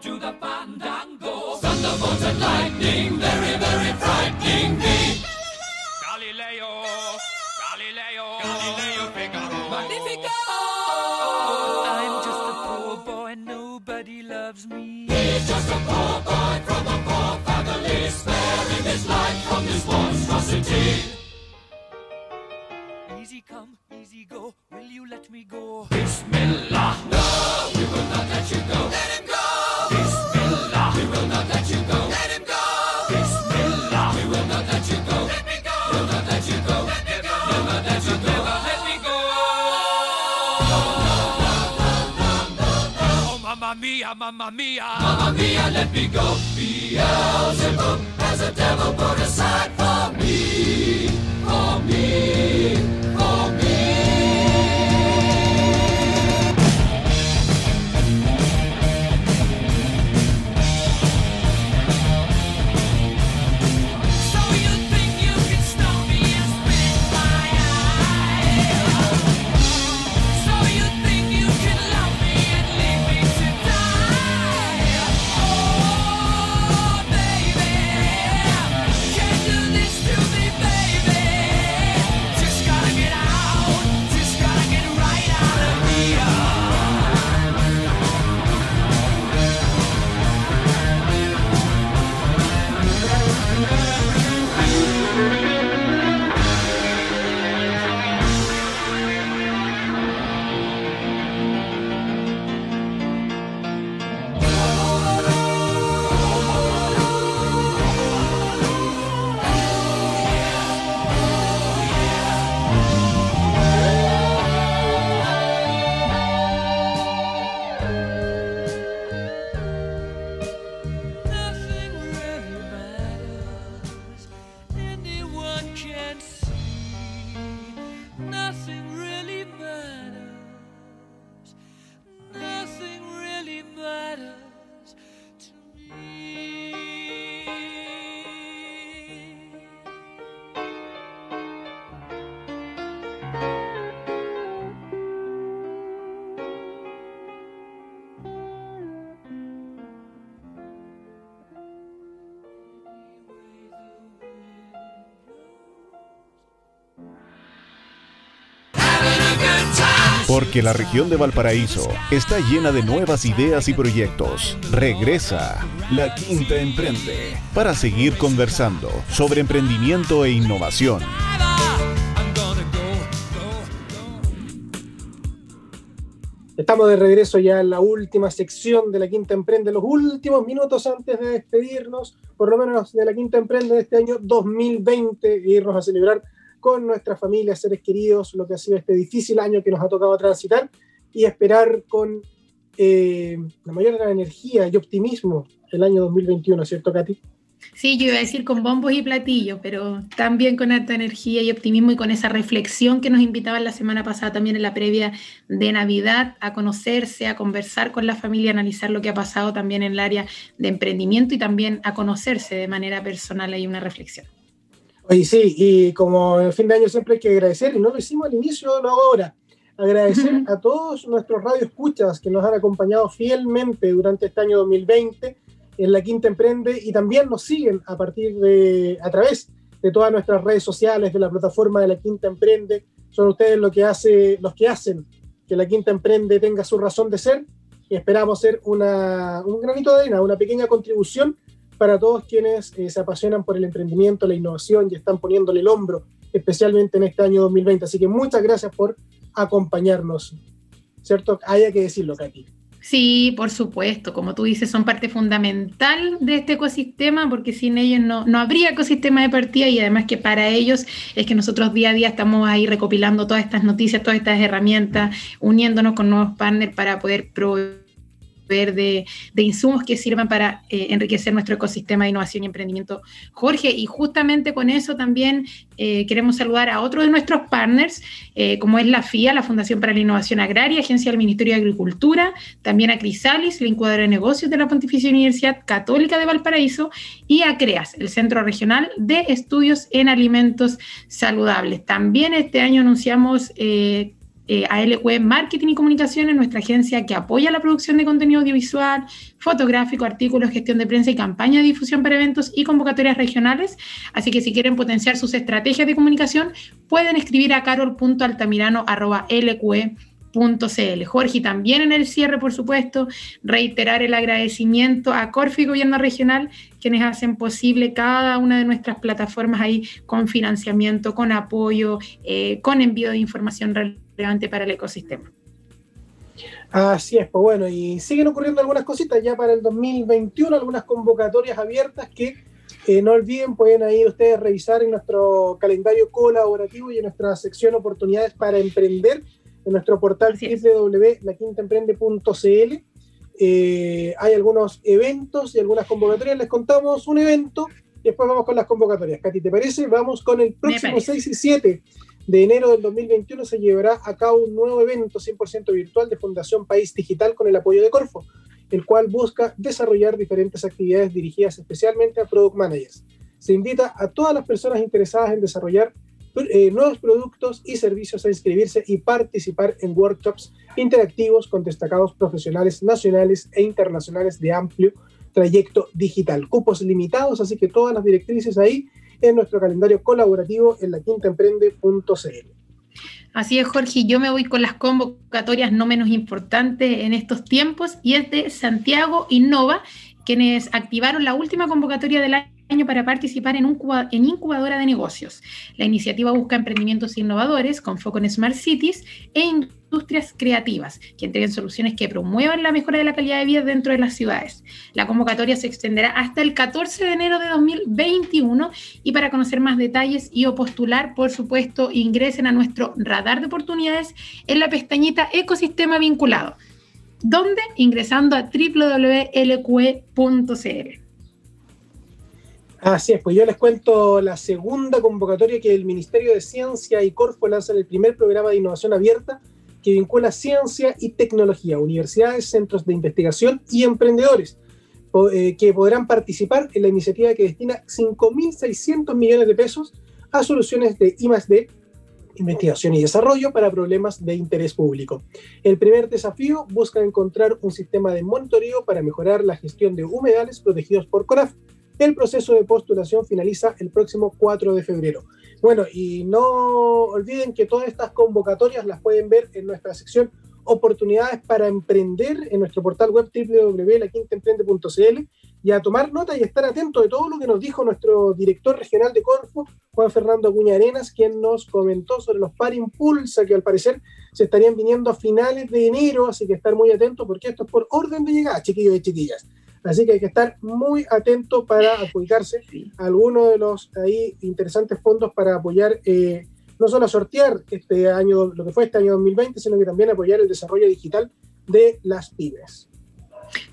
to the Porque la región de Valparaíso está llena de nuevas ideas y proyectos. Regresa La Quinta Emprende para seguir conversando sobre emprendimiento e innovación. Estamos de regreso ya en la última sección de la Quinta Emprende, los últimos minutos antes de despedirnos, por lo menos de la Quinta Emprende de este año 2020, e irnos a celebrar con nuestras familias, seres queridos, lo que ha sido este difícil año que nos ha tocado transitar y esperar con eh, la mayor energía y optimismo el año 2021, ¿cierto, Katy? Sí, yo iba a decir con bombos y platillos, pero también con alta energía y optimismo y con esa reflexión que nos invitaban la semana pasada también en la previa de Navidad a conocerse, a conversar con la familia, analizar lo que ha pasado también en el área de emprendimiento y también a conocerse de manera personal. Hay una reflexión. Oye, sí, y como en fin de año siempre hay que agradecer, y no lo hicimos al inicio, hago ahora, agradecer a todos nuestros radioescuchas que nos han acompañado fielmente durante este año 2020 en La Quinta Emprende y también nos siguen a partir de, a través de todas nuestras redes sociales, de la plataforma de La Quinta Emprende. Son ustedes lo que hace, los que hacen que La Quinta Emprende tenga su razón de ser y esperamos ser una, un granito de arena, una pequeña contribución para todos quienes eh, se apasionan por el emprendimiento, la innovación y están poniéndole el hombro, especialmente en este año 2020. Así que muchas gracias por acompañarnos. ¿Cierto? Haya que decirlo, Katy. Sí, por supuesto, como tú dices, son parte fundamental de este ecosistema porque sin ellos no, no habría ecosistema de partida y además que para ellos es que nosotros día a día estamos ahí recopilando todas estas noticias, todas estas herramientas, uniéndonos con nuevos partners para poder proveer de, de insumos que sirvan para eh, enriquecer nuestro ecosistema de innovación y emprendimiento. Jorge, y justamente con eso también eh, queremos saludar a otro de nuestros partners, eh, como es la FIA, la Fundación para la Innovación Agraria, Agencia del Ministerio de Agricultura, también a Crisalis, la incubadora de negocios de la Pontificia Universidad Católica de Valparaíso, y a CREAS, el Centro Regional de Estudios en Alimentos Saludables. También este año anunciamos... eh, a LQE Marketing y Comunicaciones, nuestra agencia que apoya la producción de contenido audiovisual, fotográfico, artículos, gestión de prensa y campaña de difusión para eventos y convocatorias regionales. Así que si quieren potenciar sus estrategias de comunicación, pueden escribir a carol.altamirano.lqe.com .cl. Jorge, también en el cierre, por supuesto, reiterar el agradecimiento a Corfi Gobierno Regional, quienes hacen posible cada una de nuestras plataformas ahí con financiamiento, con apoyo, eh, con envío de información relevante para el ecosistema. Así es, pues bueno, y siguen ocurriendo algunas cositas ya para el 2021, algunas convocatorias abiertas que eh, no olviden, pueden ahí ustedes revisar en nuestro calendario colaborativo y en nuestra sección oportunidades para emprender en nuestro portal www.laquintaemprende.cl. Eh, hay algunos eventos y algunas convocatorias. Les contamos un evento y después vamos con las convocatorias. Katy, ¿te parece? Vamos con el próximo 6 y 7 de enero del 2021 se llevará a cabo un nuevo evento 100% virtual de Fundación País Digital con el apoyo de Corfo, el cual busca desarrollar diferentes actividades dirigidas especialmente a Product Managers. Se invita a todas las personas interesadas en desarrollar eh, nuevos productos y servicios a inscribirse y participar en workshops interactivos con destacados profesionales nacionales e internacionales de amplio trayecto digital. Cupos limitados, así que todas las directrices ahí en nuestro calendario colaborativo en la quintaemprende.cl. Así es, Jorge, yo me voy con las convocatorias no menos importantes en estos tiempos y es de Santiago Innova, quienes activaron la última convocatoria del año año para participar en, un, en incubadora de negocios. La iniciativa busca emprendimientos innovadores con foco en Smart Cities e industrias creativas que entreguen soluciones que promuevan la mejora de la calidad de vida dentro de las ciudades. La convocatoria se extenderá hasta el 14 de enero de 2021 y para conocer más detalles y o postular, por supuesto, ingresen a nuestro radar de oportunidades en la pestañita Ecosistema Vinculado. donde Ingresando a www.lqe.cl. Así es, pues yo les cuento la segunda convocatoria que el Ministerio de Ciencia y Corfo lanza el primer programa de innovación abierta que vincula ciencia y tecnología, universidades, centros de investigación y emprendedores, eh, que podrán participar en la iniciativa que destina 5.600 millones de pesos a soluciones de I+D, investigación y desarrollo para problemas de interés público. El primer desafío busca encontrar un sistema de monitoreo para mejorar la gestión de humedales protegidos por CORAF el proceso de postulación finaliza el próximo 4 de febrero. Bueno, y no olviden que todas estas convocatorias las pueden ver en nuestra sección oportunidades para emprender en nuestro portal web www.laquintaemprende.cl y a tomar nota y estar atento de todo lo que nos dijo nuestro director regional de Corfo, Juan Fernando Acuña Arenas, quien nos comentó sobre los par impulsa que al parecer se estarían viniendo a finales de enero, así que estar muy atentos porque esto es por orden de llegada, chiquillos y chiquillas. Así que hay que estar muy atento para adjudicarse a alguno de los ahí interesantes fondos para apoyar, eh, no solo a sortear este año, lo que fue este año 2020, sino que también apoyar el desarrollo digital de las pymes.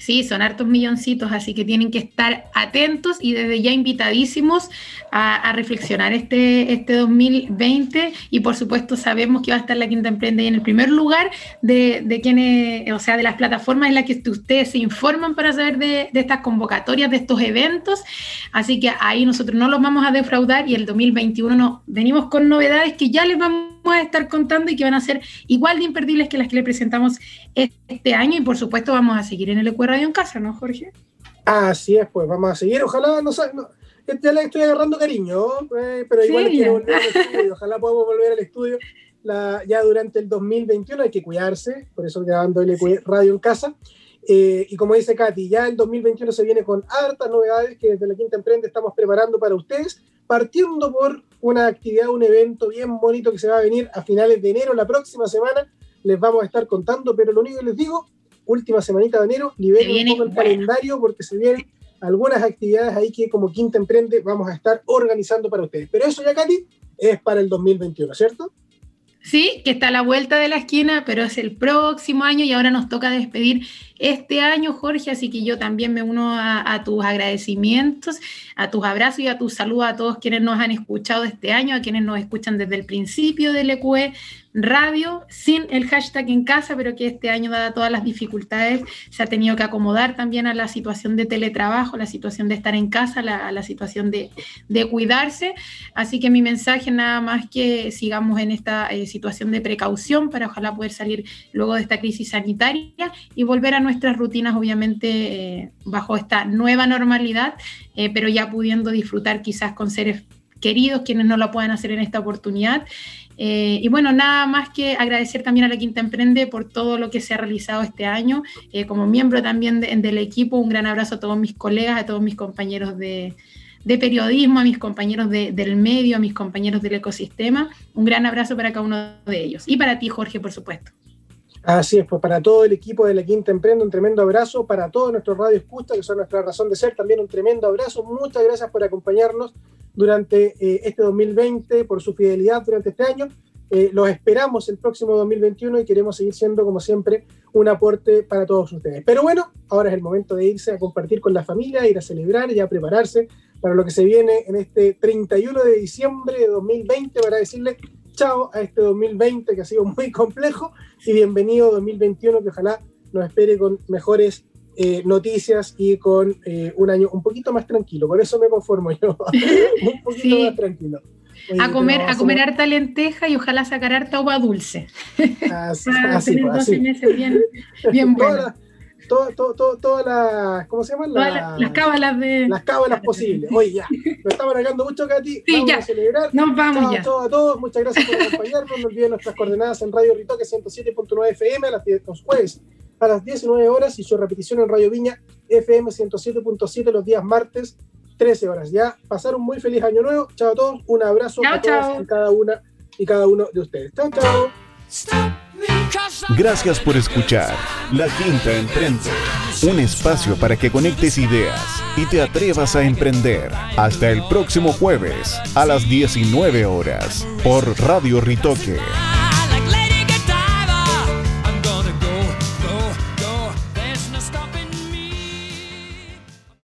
Sí, son hartos milloncitos, así que tienen que estar atentos y desde ya invitadísimos a, reflexionar este, este 2020 y por supuesto sabemos que va a estar la Quinta Emprende en el primer lugar de, de quienes, o sea, de las plataformas en las que ustedes se informan para saber de, estas convocatorias, de estos eventos, así que ahí nosotros no los vamos a defraudar y el 2021 no, venimos con novedades que ya les vamos a estar contando y que van a ser igual de imperdibles que las que le presentamos este año. Y por supuesto vamos a seguir en el EQ Radio en casa, ¿no, Jorge? Así es, pues vamos a seguir. Ojalá, no, no ya le estoy agarrando cariño, eh, pero igual quiero volver al estudio. Ojalá podamos volver al estudio la, ya durante el 2021. Hay que cuidarse, por eso grabando el EQ Radio en casa. Eh, y como dice Katy, ya el 2021 se viene con hartas novedades que desde la Quinta Emprende estamos preparando para ustedes, partiendo por una actividad, un evento bien bonito que se va a venir a finales de enero, la próxima semana. Les vamos a estar contando, pero lo único que les digo, última semanita de enero, liberen un poco el calendario porque se vienen algunas actividades ahí que como Quinta Emprende vamos a estar organizando para ustedes. Pero eso ya, Katy, es para el 2021, ¿cierto? Sí, que está a la vuelta de la esquina, pero es el próximo año y ahora nos toca despedir este año, Jorge, así que yo también me uno a, tus agradecimientos, a tus abrazos y a tus saludos a todos quienes nos han escuchado este año, a quienes nos escuchan desde el principio del EQE. Radio sin el hashtag en casa, pero que este año, dada todas las dificultades, se ha tenido que acomodar también a la situación de teletrabajo, la situación de estar en casa, la, a la situación de, de, cuidarse. Así que mi mensaje nada más que sigamos en esta eh, situación de precaución para ojalá poder salir luego de esta crisis sanitaria y volver a nuestras rutinas, obviamente, eh, bajo esta nueva normalidad, eh, pero ya pudiendo disfrutar quizás con seres queridos quienes no lo puedan hacer en esta oportunidad eh, y bueno, nada más que agradecer también a la Quinta Emprende por todo lo que se ha realizado este año. Eh, como miembro también del equipo, un gran abrazo a todos mis colegas, a todos mis compañeros de, periodismo, a mis compañeros del medio, a mis compañeros del ecosistema. Un gran abrazo para cada uno de ellos. Y para ti, Jorge, por supuesto. Así es, pues para todo el equipo de la Quinta Emprende, un tremendo abrazo. Para todos nuestros Radio Escucha, que son nuestra razón de ser, también un tremendo abrazo. Muchas gracias por acompañarnos durante eh, este 2020, por su fidelidad durante este año. Eh, los esperamos el próximo 2021 y queremos seguir siendo, como siempre, un aporte para todos ustedes. Pero bueno, ahora es el momento de irse a compartir con la familia, ir a celebrar y a prepararse para lo que se viene en este 31 de diciembre de 2020 para decirle chao a este 2020 que ha sido muy complejo y bienvenido 2021 que ojalá nos espere con mejores eh, noticias y con eh, un año un poquito más tranquilo. Por eso me conformo yo, un poquito más tranquilo. a comer, a comer harta lenteja y ojalá sacar harta uva dulce. Así, así, así. bien, bien Todas toda, las, ¿cómo se llaman? las cábalas de... Las cábalas posibles. Oye, ya, nos estamos alargando mucho, Katy. Sí, vamos ya. a celebrar. Nos vamos ya. a todos, muchas gracias por acompañarnos. No olviden nuestras coordenadas en Radio Ritoque 107.9 FM a las 10 los jueves a las 19 horas y su repetición en Radio Viña FM 107.7 los días martes 13 horas. Ya pasaron un muy feliz año nuevo. Chao a todos. Un abrazo a todos y cada una y cada uno de ustedes. Chao, chao. Gracias por escuchar La Quinta Emprende, un espacio para que conectes ideas y te atrevas a emprender. Hasta el próximo jueves a las 19 horas por Radio Ritoque.